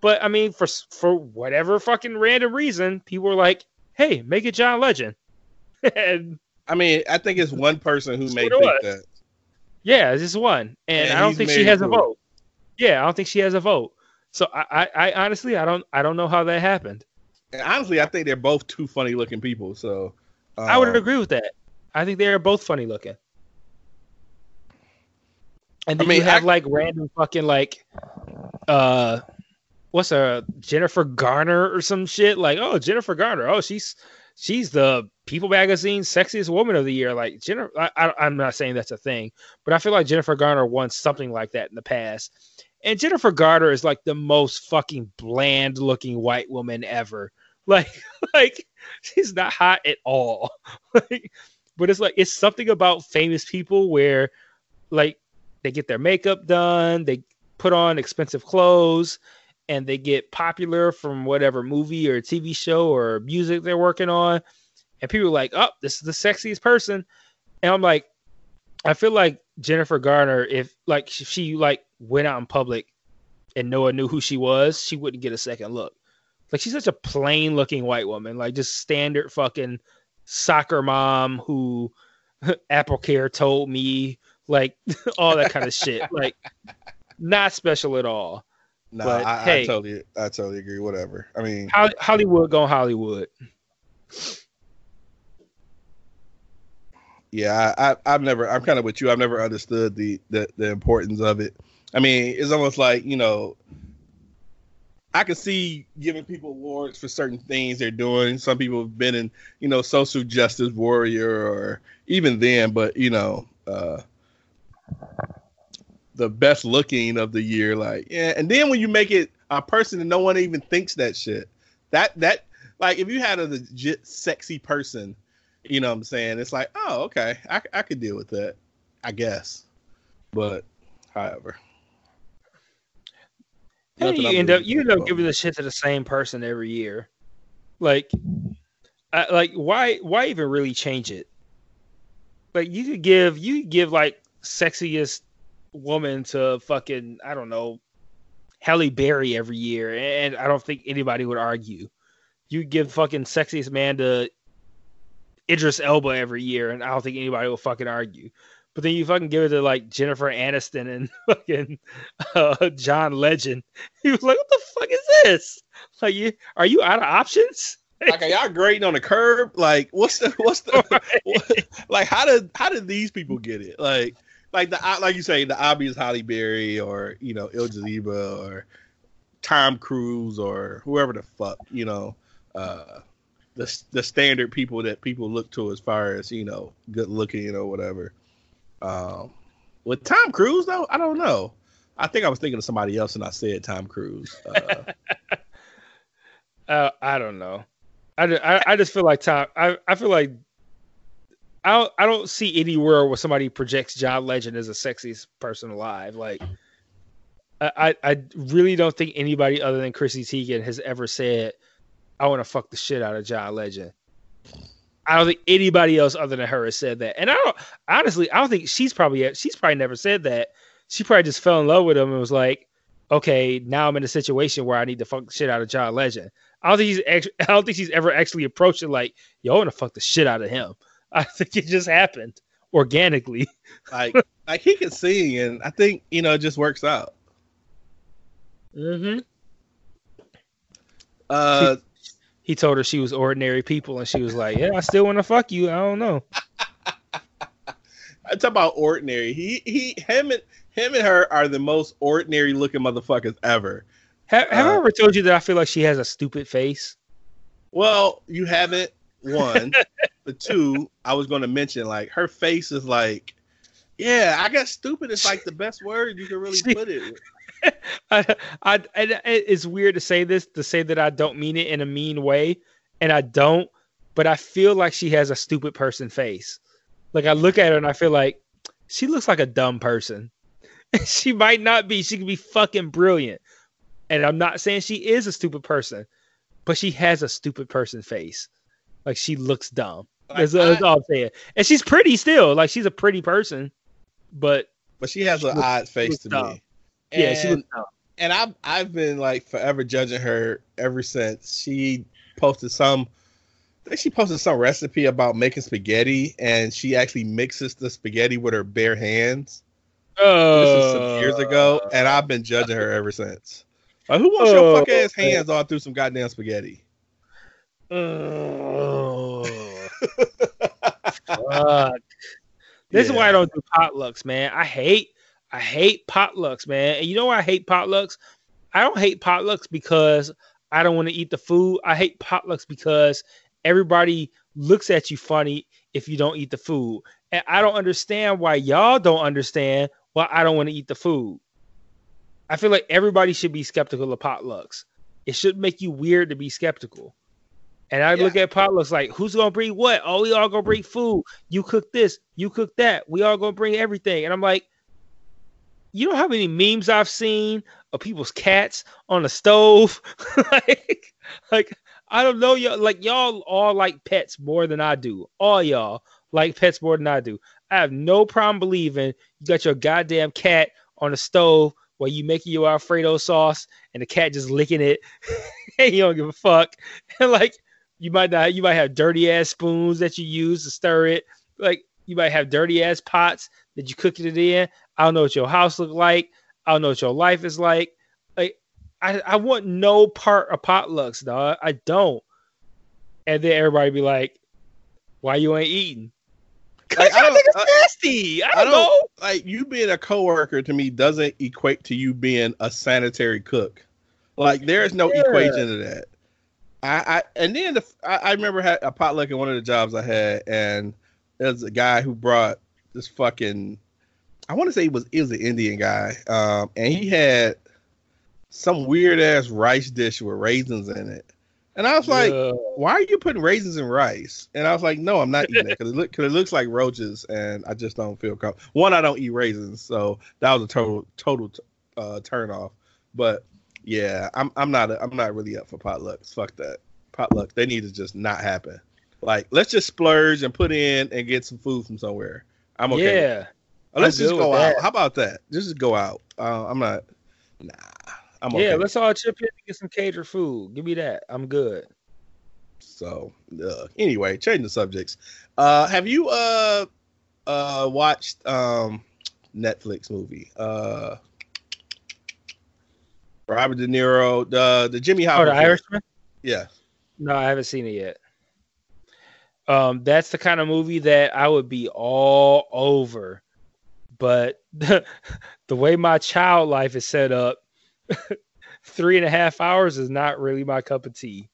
But I mean, for for whatever fucking random reason, people are like, "Hey, make it John Legend." and I mean, I think it's one person who may think that. Yeah, it's just one, and, and I don't think she has a vote. Yeah, I don't think she has a vote. So I, I, I, honestly, I don't, I don't know how that happened. And honestly, I think they're both two funny looking people. So I would um, agree with that. I think they are both funny looking. And then I mean, you have I, like random fucking like, uh, what's a Jennifer Garner or some shit? Like, oh, Jennifer Garner. Oh, she's she's the People Magazine sexiest woman of the year. Like Jennifer, I, am not saying that's a thing, but I feel like Jennifer Garner won something like that in the past. And Jennifer Garner is like the most fucking bland looking white woman ever. Like, like she's not hot at all. like, but it's like it's something about famous people where like they get their makeup done, they put on expensive clothes, and they get popular from whatever movie or TV show or music they're working on. And people are like, oh, this is the sexiest person. And I'm like, I feel like Jennifer Garner, if like she like went out in public and no one knew who she was, she wouldn't get a second look. Like she's such a plain looking white woman, like just standard fucking soccer mom who Apple Care told me, like all that kind of shit. Like not special at all. No, but, I, hey, I totally, I totally agree. Whatever. I mean, Hollywood going Hollywood. Yeah, I, I, have never. I'm kind of with you. I've never understood the, the the importance of it. I mean, it's almost like you know, I can see giving people awards for certain things they're doing. Some people have been in, you know, social justice warrior or even then, but you know, uh, the best looking of the year, like yeah. And then when you make it a person and no one even thinks that shit, that that like if you had a legit sexy person, you know what I'm saying? It's like, oh, okay, I I could deal with that, I guess. But however. And you end up you end up giving the shit to the same person every year. Like, I, like why why even really change it? Like you could give you could give like sexiest woman to fucking I don't know Halle Berry every year, and I don't think anybody would argue. You give fucking sexiest man to Idris Elba every year, and I don't think anybody will fucking argue. But then you fucking give it to like Jennifer Aniston and fucking uh, John Legend. He was like, "What the fuck is this? Like, you are you out of options?" like, are y'all grading on the curb? Like, what's the what's the what, like? How did how did these people get it? Like, like the like you say the obvious Halle Berry or you know Il Jaliba or Tom Cruise or whoever the fuck you know uh the the standard people that people look to as far as you know good looking or whatever. Um, with Tom Cruise though, I don't know. I think I was thinking of somebody else and I said Tom Cruise. Uh, uh, I don't know. I, I, I just feel like Tom. I, I feel like I don't, I don't see any world where somebody projects John Legend as the sexiest person alive. Like, I, I really don't think anybody other than Chrissy Teigen has ever said, "I want to fuck the shit out of John Legend." I don't think anybody else other than her has said that. And I don't honestly, I don't think she's probably she's probably never said that. She probably just fell in love with him and was like, "Okay, now I'm in a situation where I need to fuck the shit out of John Legend." I don't think he's actually, I don't think she's ever actually approached it like, "Yo, I want to fuck the shit out of him." I think it just happened organically. like like he can sing, and I think you know it just works out. Mm-hmm. Uh, he, told her she was ordinary people, and she was like, "Yeah, I still want to fuck you. I don't know." I talk about ordinary. He he him and him and her are the most ordinary looking motherfuckers ever. Have, have uh, I ever told you that I feel like she has a stupid face? Well, you haven't. One, the two, I was going to mention like her face is like, yeah, I guess stupid is like the best word you can really she, put it. I, I, I, it's weird to say this to say that I don't mean it in a mean way, and I don't. But I feel like she has a stupid person face. Like I look at her and I feel like she looks like a dumb person. she might not be. She could be fucking brilliant. And I'm not saying she is a stupid person, but she has a stupid person face. Like she looks dumb. That's, I, that's all I'm saying. And she's pretty still. Like she's a pretty person, but but she has an looks, odd face to dumb. me. And, yeah, she dumb. And I've I've been like forever judging her ever since she posted some. I think she posted some recipe about making spaghetti, and she actually mixes the spaghetti with her bare hands. Uh, this was some years ago, and I've been judging her ever since. Like, who wants uh, your fuck ass hands all through some goddamn spaghetti? Oh, fuck. This yeah. is why I don't do potlucks, man. I hate, I hate potlucks, man. And you know why I hate potlucks? I don't hate potlucks because I don't want to eat the food. I hate potlucks because everybody looks at you funny if you don't eat the food. And I don't understand why y'all don't understand why I don't want to eat the food. I feel like everybody should be skeptical of potlucks. It should make you weird to be skeptical. And I yeah. look at potlucks like, who's gonna bring what? Oh, we all gonna bring food. You cook this, you cook that. We all gonna bring everything. And I'm like, you know how many memes I've seen of people's cats on the stove? like, like I don't know y'all. Like y'all all like pets more than I do. All y'all like pets more than I do. I have no problem believing you got your goddamn cat on the stove while you making your Alfredo sauce and the cat just licking it and you don't give a fuck. And like you might not you might have dirty ass spoons that you use to stir it. Like you might have dirty ass pots that you cook it in. I don't know what your house look like. I don't know what your life is like. Like I, I want no part of potlucks, dog. I don't. And then everybody be like, "Why you ain't eating?" Cause like, I think it's uh, nasty. I don't, I don't know. Like you being a coworker to me doesn't equate to you being a sanitary cook. Like there is no yeah. equation to that. I, I and then the, I, I remember had a potluck in one of the jobs I had, and there's a guy who brought this fucking. I want to say he was was an Indian guy, um, and he had some weird ass rice dish with raisins in it. And I was like, yeah. "Why are you putting raisins in rice?" And I was like, "No, I'm not eating it because it, look, cause it looks like roaches, and I just don't feel comfortable. One, I don't eat raisins, so that was a total total uh, turn off. But yeah, I'm I'm not I'm not really up for potlucks. Fuck that potluck. They need to just not happen. Like let's just splurge and put in and get some food from somewhere. I'm okay. Yeah. Let's just go out. That. How about that? Just go out. Uh, I'm not. Nah. I'm okay. Yeah, let's all chip in and get some catered food. Give me that. I'm good. So uh, anyway, changing the subjects. Uh, have you uh uh watched um Netflix movie? Uh Robert De Niro, the the Jimmy Hoffa. Oh, the Irishman. Yeah. No, I haven't seen it yet. Um, that's the kind of movie that I would be all over but the, the way my child life is set up, three and a half hours is not really my cup of tea.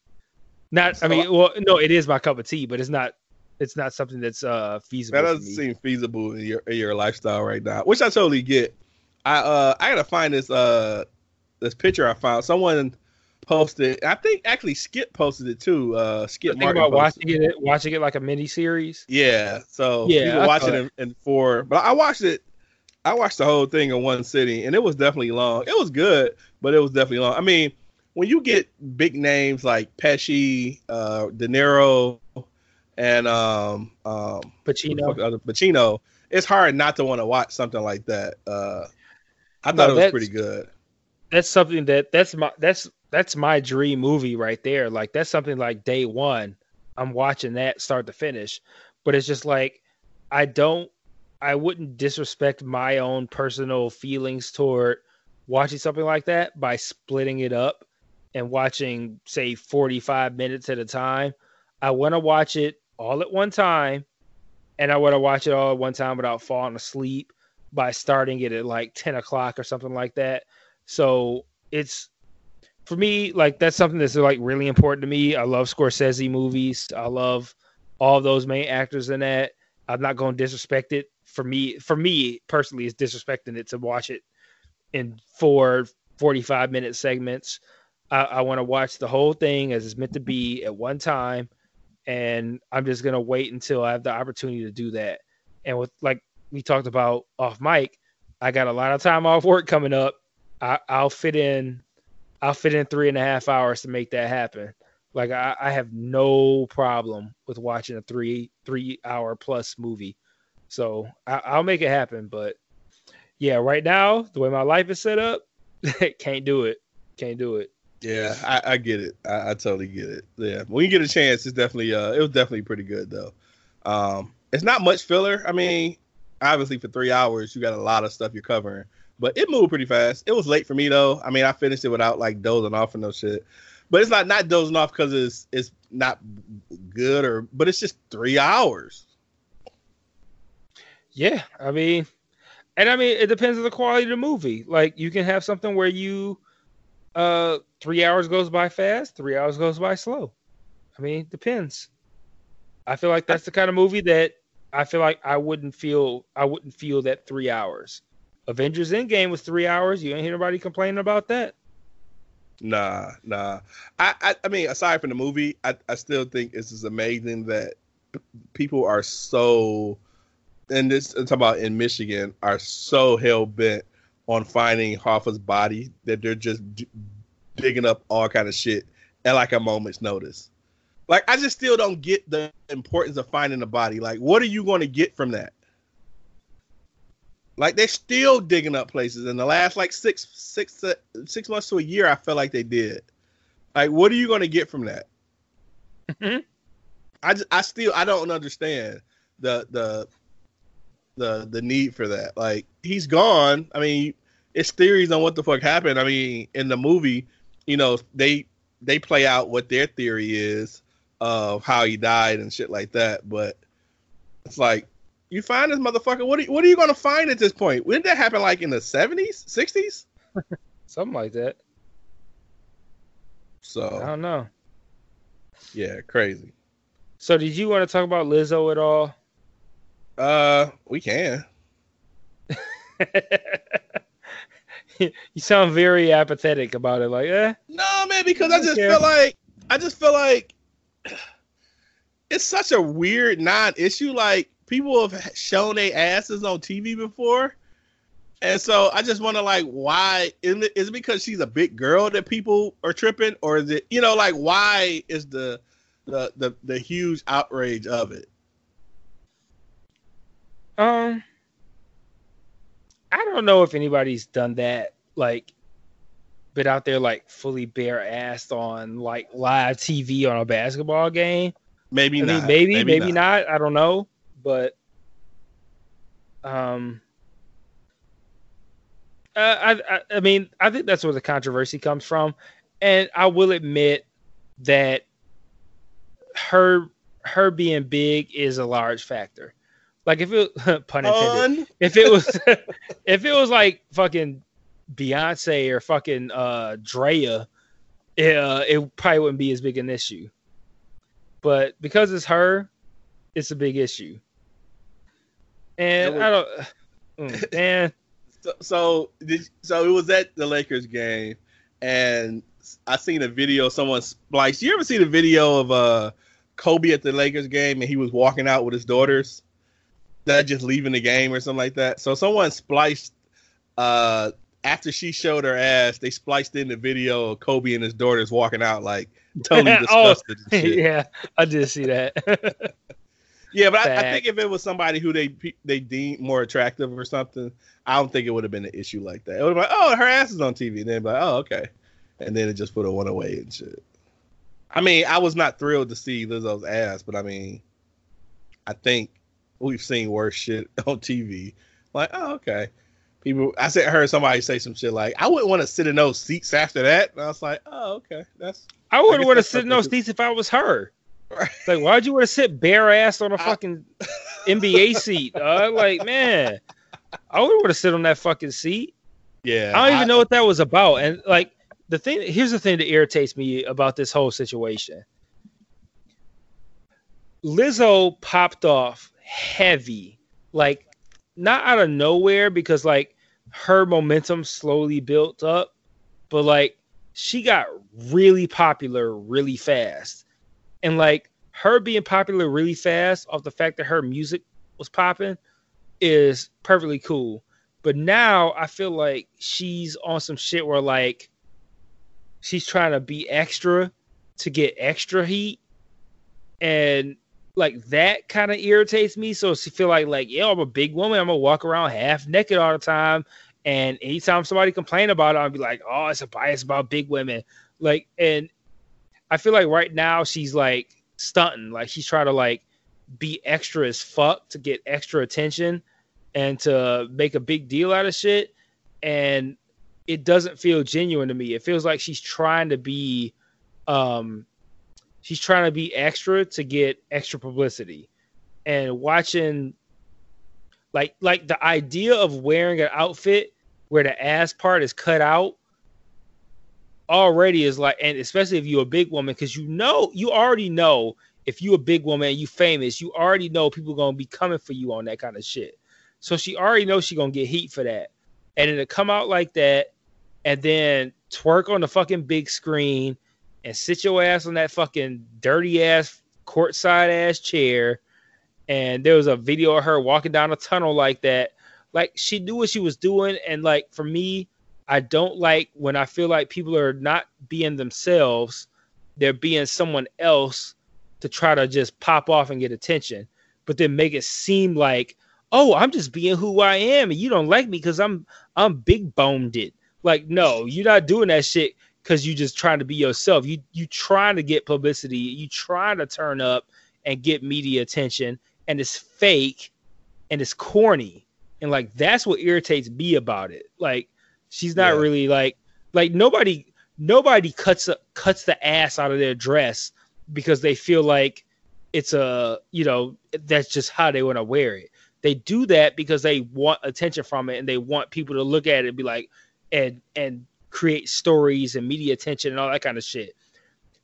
Not, I mean, well, no, it is my cup of tea, but it's not. It's not something that's uh feasible. That doesn't seem feasible in your in your lifestyle right now, which I totally get. I uh I gotta find this uh this picture I found. Someone posted. I think actually Skip posted it too. Uh, Skip Think about watching it, watching it like a mini series. Yeah, so Yeah, people I watching it in, in four, but I watched it. I watched the whole thing in one sitting, and it was definitely long. It was good, but it was definitely long. I mean, when you get big names like Pesci, uh, De Niro, and um, um, Pacino. Pacino, it's hard not to want to watch something like that. Uh, I No, thought it was pretty good. That's something that that's my that's that's my dream movie right there. Like that's something like day one. I'm watching that start to finish, but it's just like I don't. I wouldn't disrespect my own personal feelings toward watching something like that by splitting it up and watching say 45 minutes at a time. I want to watch it all at one time and I want to watch it all at one time without falling asleep by starting it at like 10 o'clock or something like that. So it's for me, like that's something that's like really important to me. I love Scorsese movies. I love all those main actors in that. I'm not going to disrespect it. For me, for me personally, it's disrespecting it to watch it in four 45 minute segments. I, I want to watch the whole thing as it's meant to be at one time, and I'm just gonna wait until I have the opportunity to do that. And with like we talked about off mic, I got a lot of time off work coming up. I, I'll fit in, I'll fit in three and a half hours to make that happen. Like I, I have no problem with watching a three three hour plus movie, so I, I'll make it happen. But yeah, right now the way my life is set up, can't do it. Can't do it. Yeah, I, I get it. I, I totally get it. Yeah, when you get a chance, it's definitely uh, it was definitely pretty good though. Um, it's not much filler. I mean, obviously for three hours, you got a lot of stuff you're covering, but it moved pretty fast. It was late for me though. I mean, I finished it without like dozing off and no shit. But it's not not dozing off because it's it's not good or, but it's just three hours. Yeah, I mean, and I mean, it depends on the quality of the movie. Like, you can have something where you, uh, three hours goes by fast, three hours goes by slow. I mean, depends. I feel like that's the kind of movie that I feel like I wouldn't feel. I wouldn't feel that three hours. Avengers Endgame was three hours. You ain't hear nobody complaining about that. Nah, nah. I, I, I mean, aside from the movie, I, I still think it's just amazing that people are so, and this I'm about in Michigan, are so hell bent on finding Hoffa's body that they're just d- digging up all kind of shit at like a moment's notice. Like, I just still don't get the importance of finding the body. Like, what are you going to get from that? Like they're still digging up places in the last like six six to, six months to a year. I felt like they did. Like, what are you going to get from that? Mhm. I just, I still I don't understand the the the the need for that. Like he's gone. I mean, it's theories on what the fuck happened. I mean, in the movie, you know, they they play out what their theory is of how he died and shit like that. But it's like you find this motherfucker. What are you, what are you gonna find at this point? When did that happen? Like in the seventies, sixties? Something like that. So I don't know. yeah, crazy. So, did you want to talk about Lizzo at all? Uh, we can. you sound very apathetic about it. Like, eh, No, man, because I just Okay. feel like I just feel like it's such a weird non-issue. Like people have shown their asses on TV before, and so I just wonder, like, why is it, is it because she's a big girl that people are tripping, or is it, you know, like, why is the the the, the huge outrage of it? Um, I don't know if anybody's done that. Like, been out there like fully bare assed on like live TV on a basketball game. Maybe I not. mean, maybe, maybe, not. I don't know, but um, uh, I, I, I mean, I think that's where the controversy comes from, and I will admit that her her being big is a large factor. Like if it pun intended. If it was if it was like fucking Beyonce or fucking uh Drea, it, uh, it probably wouldn't be as big an issue. But because it's her, it's a big issue. And I don't, mm, man. So, so, did, so it was at the Lakers game, and I seen a video. Someone spliced. You ever see the video of uh Kobe at the Lakers game, and he was walking out with his daughters? That just leaving the game or something like that. So someone spliced uh after she showed her ass, they spliced in the video of Kobe and his daughters walking out like totally oh, disgusted. oh, yeah, I did see that. yeah, but I, I, think if it was somebody who they they deemed more attractive or something, I don't think it would have been an issue like that. It would have been like, oh, her ass is on TV. And then like, oh, okay. And then it just put a one away and shit. I mean, I was not thrilled to see Lizzo's ass, but I mean, I think we've seen worse shit on TV. Like, oh, okay people I said I heard somebody say some shit like I wouldn't want to sit in those seats after that. And I was like, oh okay, that's I wouldn't want to sit in those seats if I was her. Right. Like, why'd you want to sit bare ass on a fucking NBA seat? Uh, like, man, I wouldn't want to sit on that fucking seat. Yeah, I don't even I, know what that was about. And like the thing, here's the thing that irritates me about this whole situation. Lizzo popped off heavy, like not out of nowhere because like her momentum slowly built up, but like she got really popular really fast. And like her being popular really fast off the fact that her music was popping is perfectly cool. But now I feel like she's on some shit where like she's trying to be extra to get extra heat. And like that kind of irritates me. So she feel like like, yeah, I'm a big woman. I'm gonna walk around half naked all the time and anytime somebody complain about it, I'll be like, oh, it's a bias about big women. Like, and I feel like right now she's like stunting, like she's trying to like be extra as fuck to get extra attention and to make a big deal out of shit. And it doesn't feel genuine to me. It feels like she's trying to be um she's trying to be extra to get extra publicity. And watching like like the idea of wearing an outfit where the ass part is cut out already is like, and especially if you're a big woman, because you know, you already know if you're a big woman you famous, you already know people gonna be coming for you on that kind of shit. So she already knows she gonna get heat for that, and then to come out like that, and then twerk on the fucking big screen and sit your ass on that fucking dirty ass courtside ass chair. And there was a video of her walking down a tunnel like that. Like she knew what she was doing. And like for me i don't like when i feel like people are not being themselves. They're being someone else to try to just pop off and get attention. But then make it seem like oh i'm just being who i am. And you don't like me because i'm i'm big boned it. Like no you're not doing that shit because you just trying to be yourself you you trying to get publicity you trying to turn up and get media attention and it's fake and it's corny and like that's what irritates me about it. Like she's not yeah. really like like nobody nobody cuts up cuts the ass out of their dress because they feel like it's a you know that's just how they want to wear it. They do that because they want attention from it and they want people to look at it and be like and and create stories and media attention and all that kind of shit.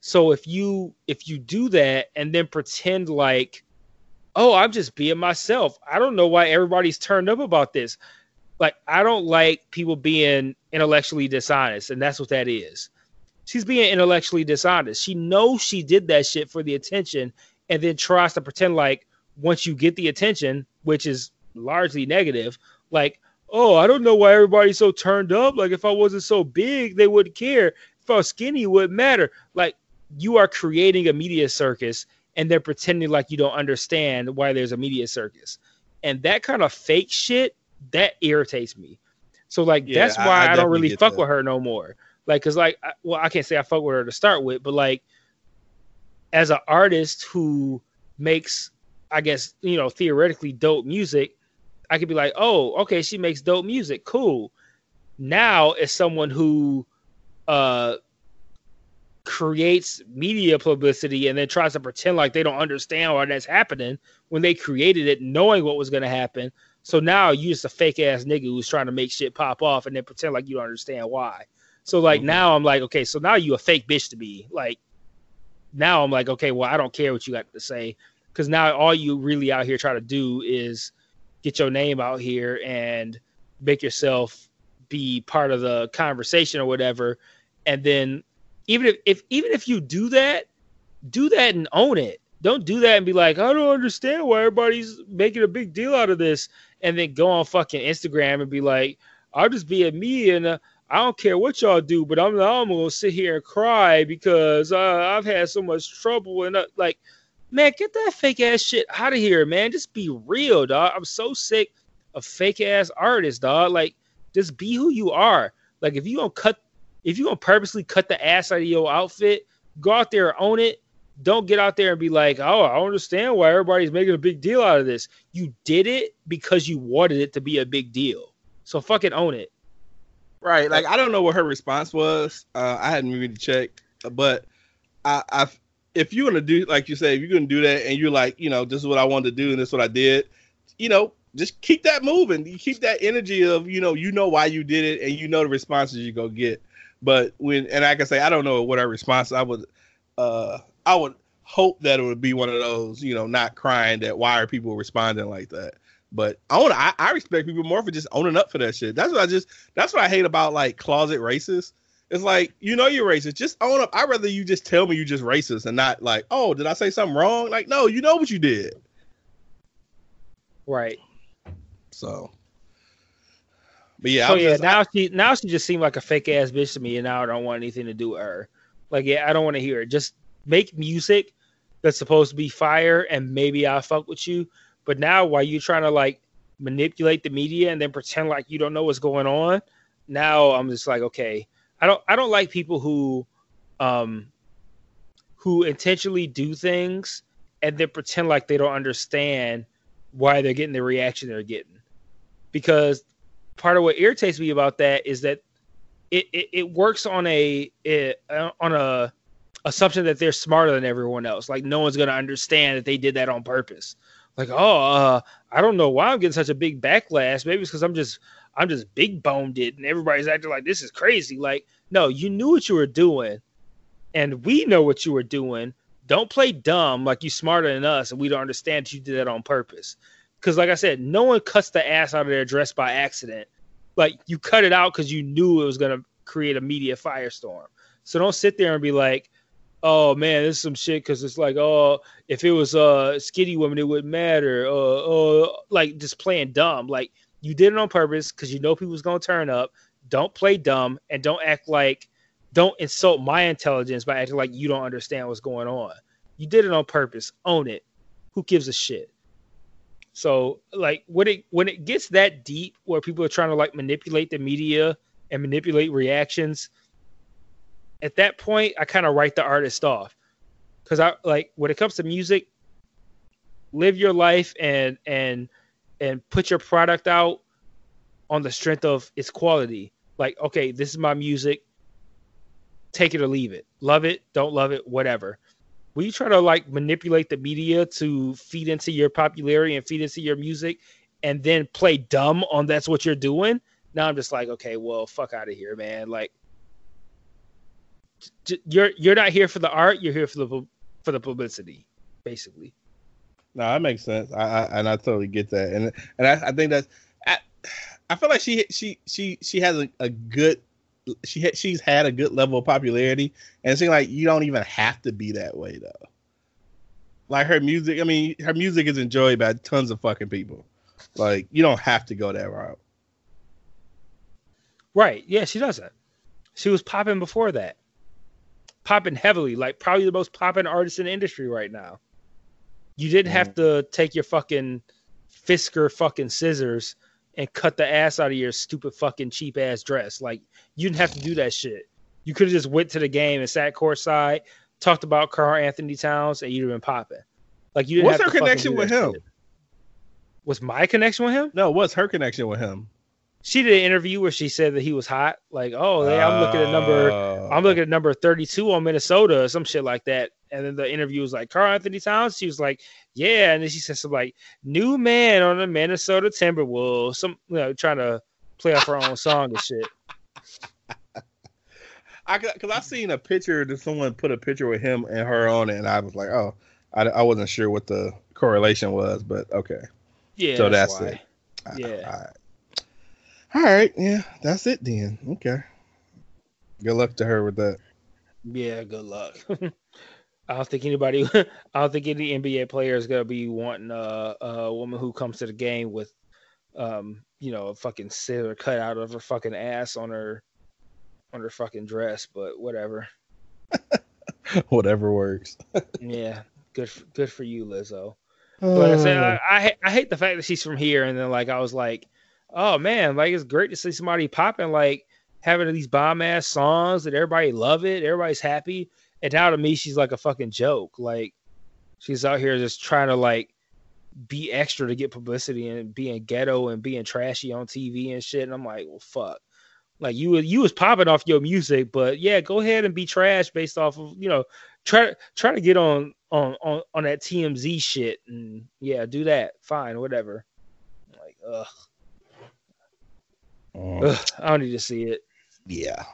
So if you if you do that and then pretend like oh, I'm just being myself. I don't know why everybody's turned up about this. Like, I don't like people being intellectually dishonest, and that's what that is. She's being intellectually dishonest. She knows she did that shit for the attention and then tries to pretend like once you get the attention, which is largely negative, like, oh, I don't know why everybody's so turned up. Like, if I wasn't so big, they wouldn't care. If I was skinny, it wouldn't matter. Like, you are creating a media circus and they're pretending like you don't understand why there's a media circus. And that kind of fake shit that irritates me. So like yeah, that's why I, I, don't really fuck that. with her no more. Like cuz like I, well I can't say I fuck with her to start with, but like as an artist who makes I guess, you know, theoretically dope music, I could be like, "Oh, okay, she makes dope music. Cool." Now as someone who uh creates media publicity and then tries to pretend like they don't understand why that's happening when they created it knowing what was going to happen. So now you just a fake ass nigga who's trying to make shit pop off and then pretend like you don't understand why. So like mm-hmm. now I'm like, okay, so now you a fake bitch to me. Like now I'm like, okay, well, I don't care what you got to say. Cause now all you really out here try to do is get your name out here and make yourself be part of the conversation or whatever. And then even if, if even if you do that, do that and own it. Don't do that and be like, I don't understand why everybody's making a big deal out of this, and then go on fucking Instagram and be like, I'll just be a me and uh, I don't care what y'all do, but I'm, I'm gonna sit here and cry because uh, I've had so much trouble and uh, like, man, get that fake ass shit out of here, man. Just be real, dog. I'm so sick of fake ass artists, dog. Like, just be who you are. Like, if you gonna cut if you're gonna purposely cut the ass out of your outfit, go out there and own it. Don't get out there and be like, oh, I understand why everybody's making a big deal out of this. You did it because you wanted it to be a big deal. So fucking own it. Right. Like I don't know what her response was. Uh, I hadn't really checked, but I, I, if you're gonna do like you say, if you're gonna do that, and you're like, you know, this is what I wanted to do, and this is what I did, you know, just keep that moving. You keep that energy of, you know, you know why you did it, and you know the responses you go get. But when and I can say I don't know what our response. I would uh I would hope that it would be one of those, you know, not crying that why are people responding like that. But I want I, I respect people more for just owning up for that shit. That's what I just that's what I hate about like closet racists. It's like you know you're racist. Just own up. I'd rather you just tell me you just racist and not like, oh, did I say something wrong? Like, no, you know what you did. Right. So but yeah, so yeah, just, now I, she now she just seemed like a fake ass bitch to me, and now I don't want anything to do with her. Like, yeah, I don't want to hear it. Just make music that's supposed to be fire, and maybe I'll fuck with you. But now, while you're trying to like manipulate the media and then pretend like you don't know what's going on, now I'm just like, okay, I don't I don't like people who, um, who intentionally do things and then pretend like they don't understand why they're getting the reaction they're getting because part of what irritates me about that is that it, it, it works on a it, on a assumption that they're smarter than everyone else. Like no one's gonna understand that they did that on purpose. Like oh, uh, I don't know why I'm getting such a big backlash. Maybe it's because I'm just I'm just big boned it, and everybody's acting like this is crazy. Like no, you knew what you were doing, and we know what you were doing. Don't play dumb like you smarter than us, and we don't understand that you did that on purpose because like I said, no one cuts the ass out of their dress by accident. Like you cut it out because you knew it was gonna create a media firestorm. So don't sit there and be like, "Oh man, this is some shit." Because it's like, "Oh, if it was a uh, skinny woman, it wouldn't matter." Uh, uh, like just playing dumb. Like you did it on purpose because you know people was gonna turn up. Don't play dumb and don't act like, don't insult my intelligence by acting like you don't understand what's going on. You did it on purpose. Own it. Who gives a shit? So like when it when it gets that deep where people are trying to like manipulate the media and manipulate reactions, at that point I kind of write the artist off. Cause I like when it comes to music, live your life and and and put your product out on the strength of its quality. Like, okay, this is my music. Take it or leave it. Love it, don't love it, whatever when you try to like manipulate the media to feed into your popularity and feed into your music and then play dumb on that's what you're doing now i'm just like okay well fuck out of here man like you're you're not here for the art you're here for the for the publicity basically no that makes sense i, I and i totally get that and and i, I think that's I, I feel like she she she she has a, a good she ha- she's had a good level of popularity, and it seems like you don't even have to be that way though. Like her music, I mean, her music is enjoyed by tons of fucking people. Like you don't have to go that route. Right? Yeah, she doesn't. She was popping before that, popping heavily, like probably the most popping artist in the industry right now. You didn't have mm-hmm. to take your fucking Fiskars fucking scissors and cut the ass out of your stupid fucking cheap ass dress. Like you didn't have to do that shit. You could have just went to the game and sat courtside, talked about Karl-Anthony Towns, and you'd have been popping. Like you didn't. What's her connection with him? Shit. Was my connection with him? No, what's her connection with him? she did an interview where she said that he was hot. Like, oh, hey, I'm looking at number, I'm looking uh. at number 32 on Minnesota, or some shit like that. And then the interview was like, Karl-Anthony Towns. She was like, yeah. And then she said something like, new man on the Minnesota Timberwolves. Some, you know, trying to play off her own song and shit. I because I seen a picture that someone put a picture with him and her on it, and I was like, oh, I, I wasn't sure what the correlation was, but okay. Yeah. So that's, why. it. Yeah. All right. All right. Yeah, that's it then. Okay. Good luck to her with that. Yeah, good luck. I don't think anybody, I don't think any NBA player is gonna be wanting a, a woman who comes to the game with, um, you know, a fucking scissor cut out of her fucking ass on her, on her fucking dress. But whatever. Whatever works. Yeah, good, for, good for you, Lizzo. But I, said, I, I, I hate the fact that she's from here, and then like I was like, oh man, like it's great to see somebody popping, like having these bomb ass songs that everybody love it, everybody's happy, and now to me she's like a fucking joke. Like she's out here just trying to like be extra to get publicity and being ghetto and being trashy on TV and shit. And I'm like, well, fuck. Like you, you was popping off your music, but yeah, go ahead and be trash based off of you know, try try to get on on on on that TMZ shit and yeah, do that. Fine, whatever. Like, ugh, Mm, ugh I don't need to see it. yeah.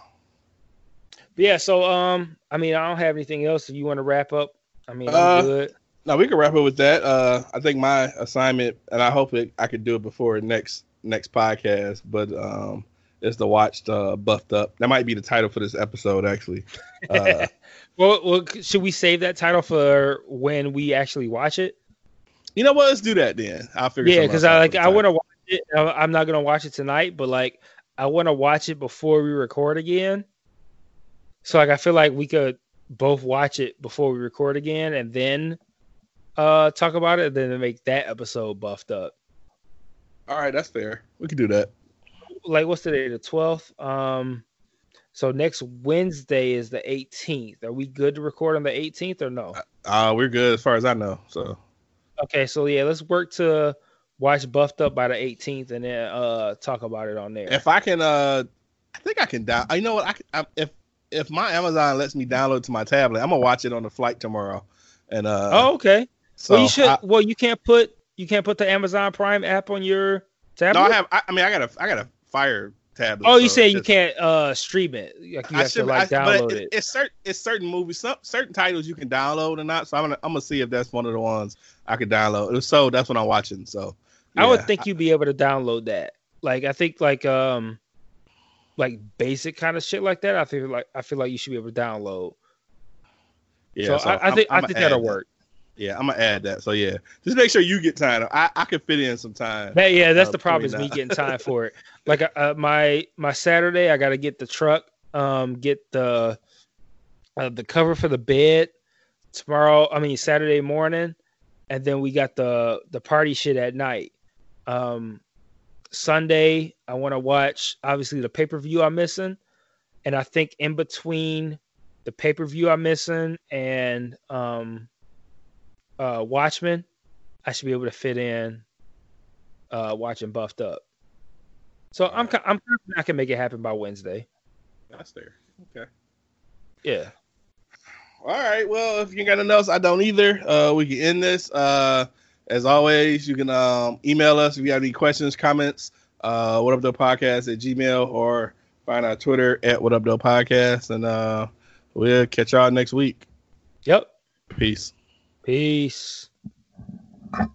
Yeah, so um, I mean, I don't have anything else. If you want to wrap up, I mean, Uh, good. No, we can wrap up with that. Uh, I think my assignment, and I hope it, I could do it before next next podcast, but um, is to watch uh, Buffed Up. That might be the title for this episode, actually. Uh, Well, well, should we save that title for when we actually watch it? you know what? Let's do that then. I'll figure. Yeah, because I like I want to watch it. I'm not gonna watch it tonight, but like I want to watch it before we record again. So like I feel like we could both watch it before we record again, and then uh talk about it, and then make that episode buffed up. All right, that's fair. We can do that. Like what's today? The twelfth. Um, so next Wednesday is the 18th. Are we good to record on the 18th or no? Uh, we're good as far as I know. So Okay, so yeah, let's work to watch buffed up by the 18th, and then uh talk about it on there. if I can, uh, I think I can down. You know what? I, I if if my Amazon lets me download to my tablet, I'm gonna watch it on the flight tomorrow. And uh, oh, okay. so well, you should. I, well, you can't put you can't put the Amazon Prime app on your tablet. no, I have. I, I mean, I got a I got a Fire tablet. oh, you so saying you can't uh stream it? Like you I have to should, like I, but download it, it. It's certain it's certain movies, some certain titles you can download and not. So I'm gonna I'm gonna see if that's one of the ones I could download. If so, that's what I'm watching. So I would yeah. think you'd be able to download that. Like I think like um like basic kind of shit like that. I feel like I feel like you should be able to download. yeah. so, I, I I'm- think i think that'll that. work. Yeah, I'm gonna add that. So yeah, just make sure you get time. I I could fit in some time. That, yeah, that's uh, the problem is me getting time for it. Like uh, uh, my my Saturday, I got to get the truck, um, get the uh, the cover for the bed tomorrow. I mean Saturday morning, and then we got the the party shit at night. Um, Sunday, I want to watch obviously the pay per view I'm missing, and I think in between the pay per view I'm missing and um, uh, Watchmen, I should be able to fit in uh, watching Buffed Up. So I'm I'm I can make it happen by Wednesday. That's there. Okay. Yeah. All right. Well, if you got nothing else, I don't either. Uh, we can end this. Uh, as always, you can um, email us if you have any questions, comments. Uh, what up, though podcast at Gmail or find our Twitter at what up, though podcast, and uh, we'll catch y'all next week. Yep. Peace. Peace.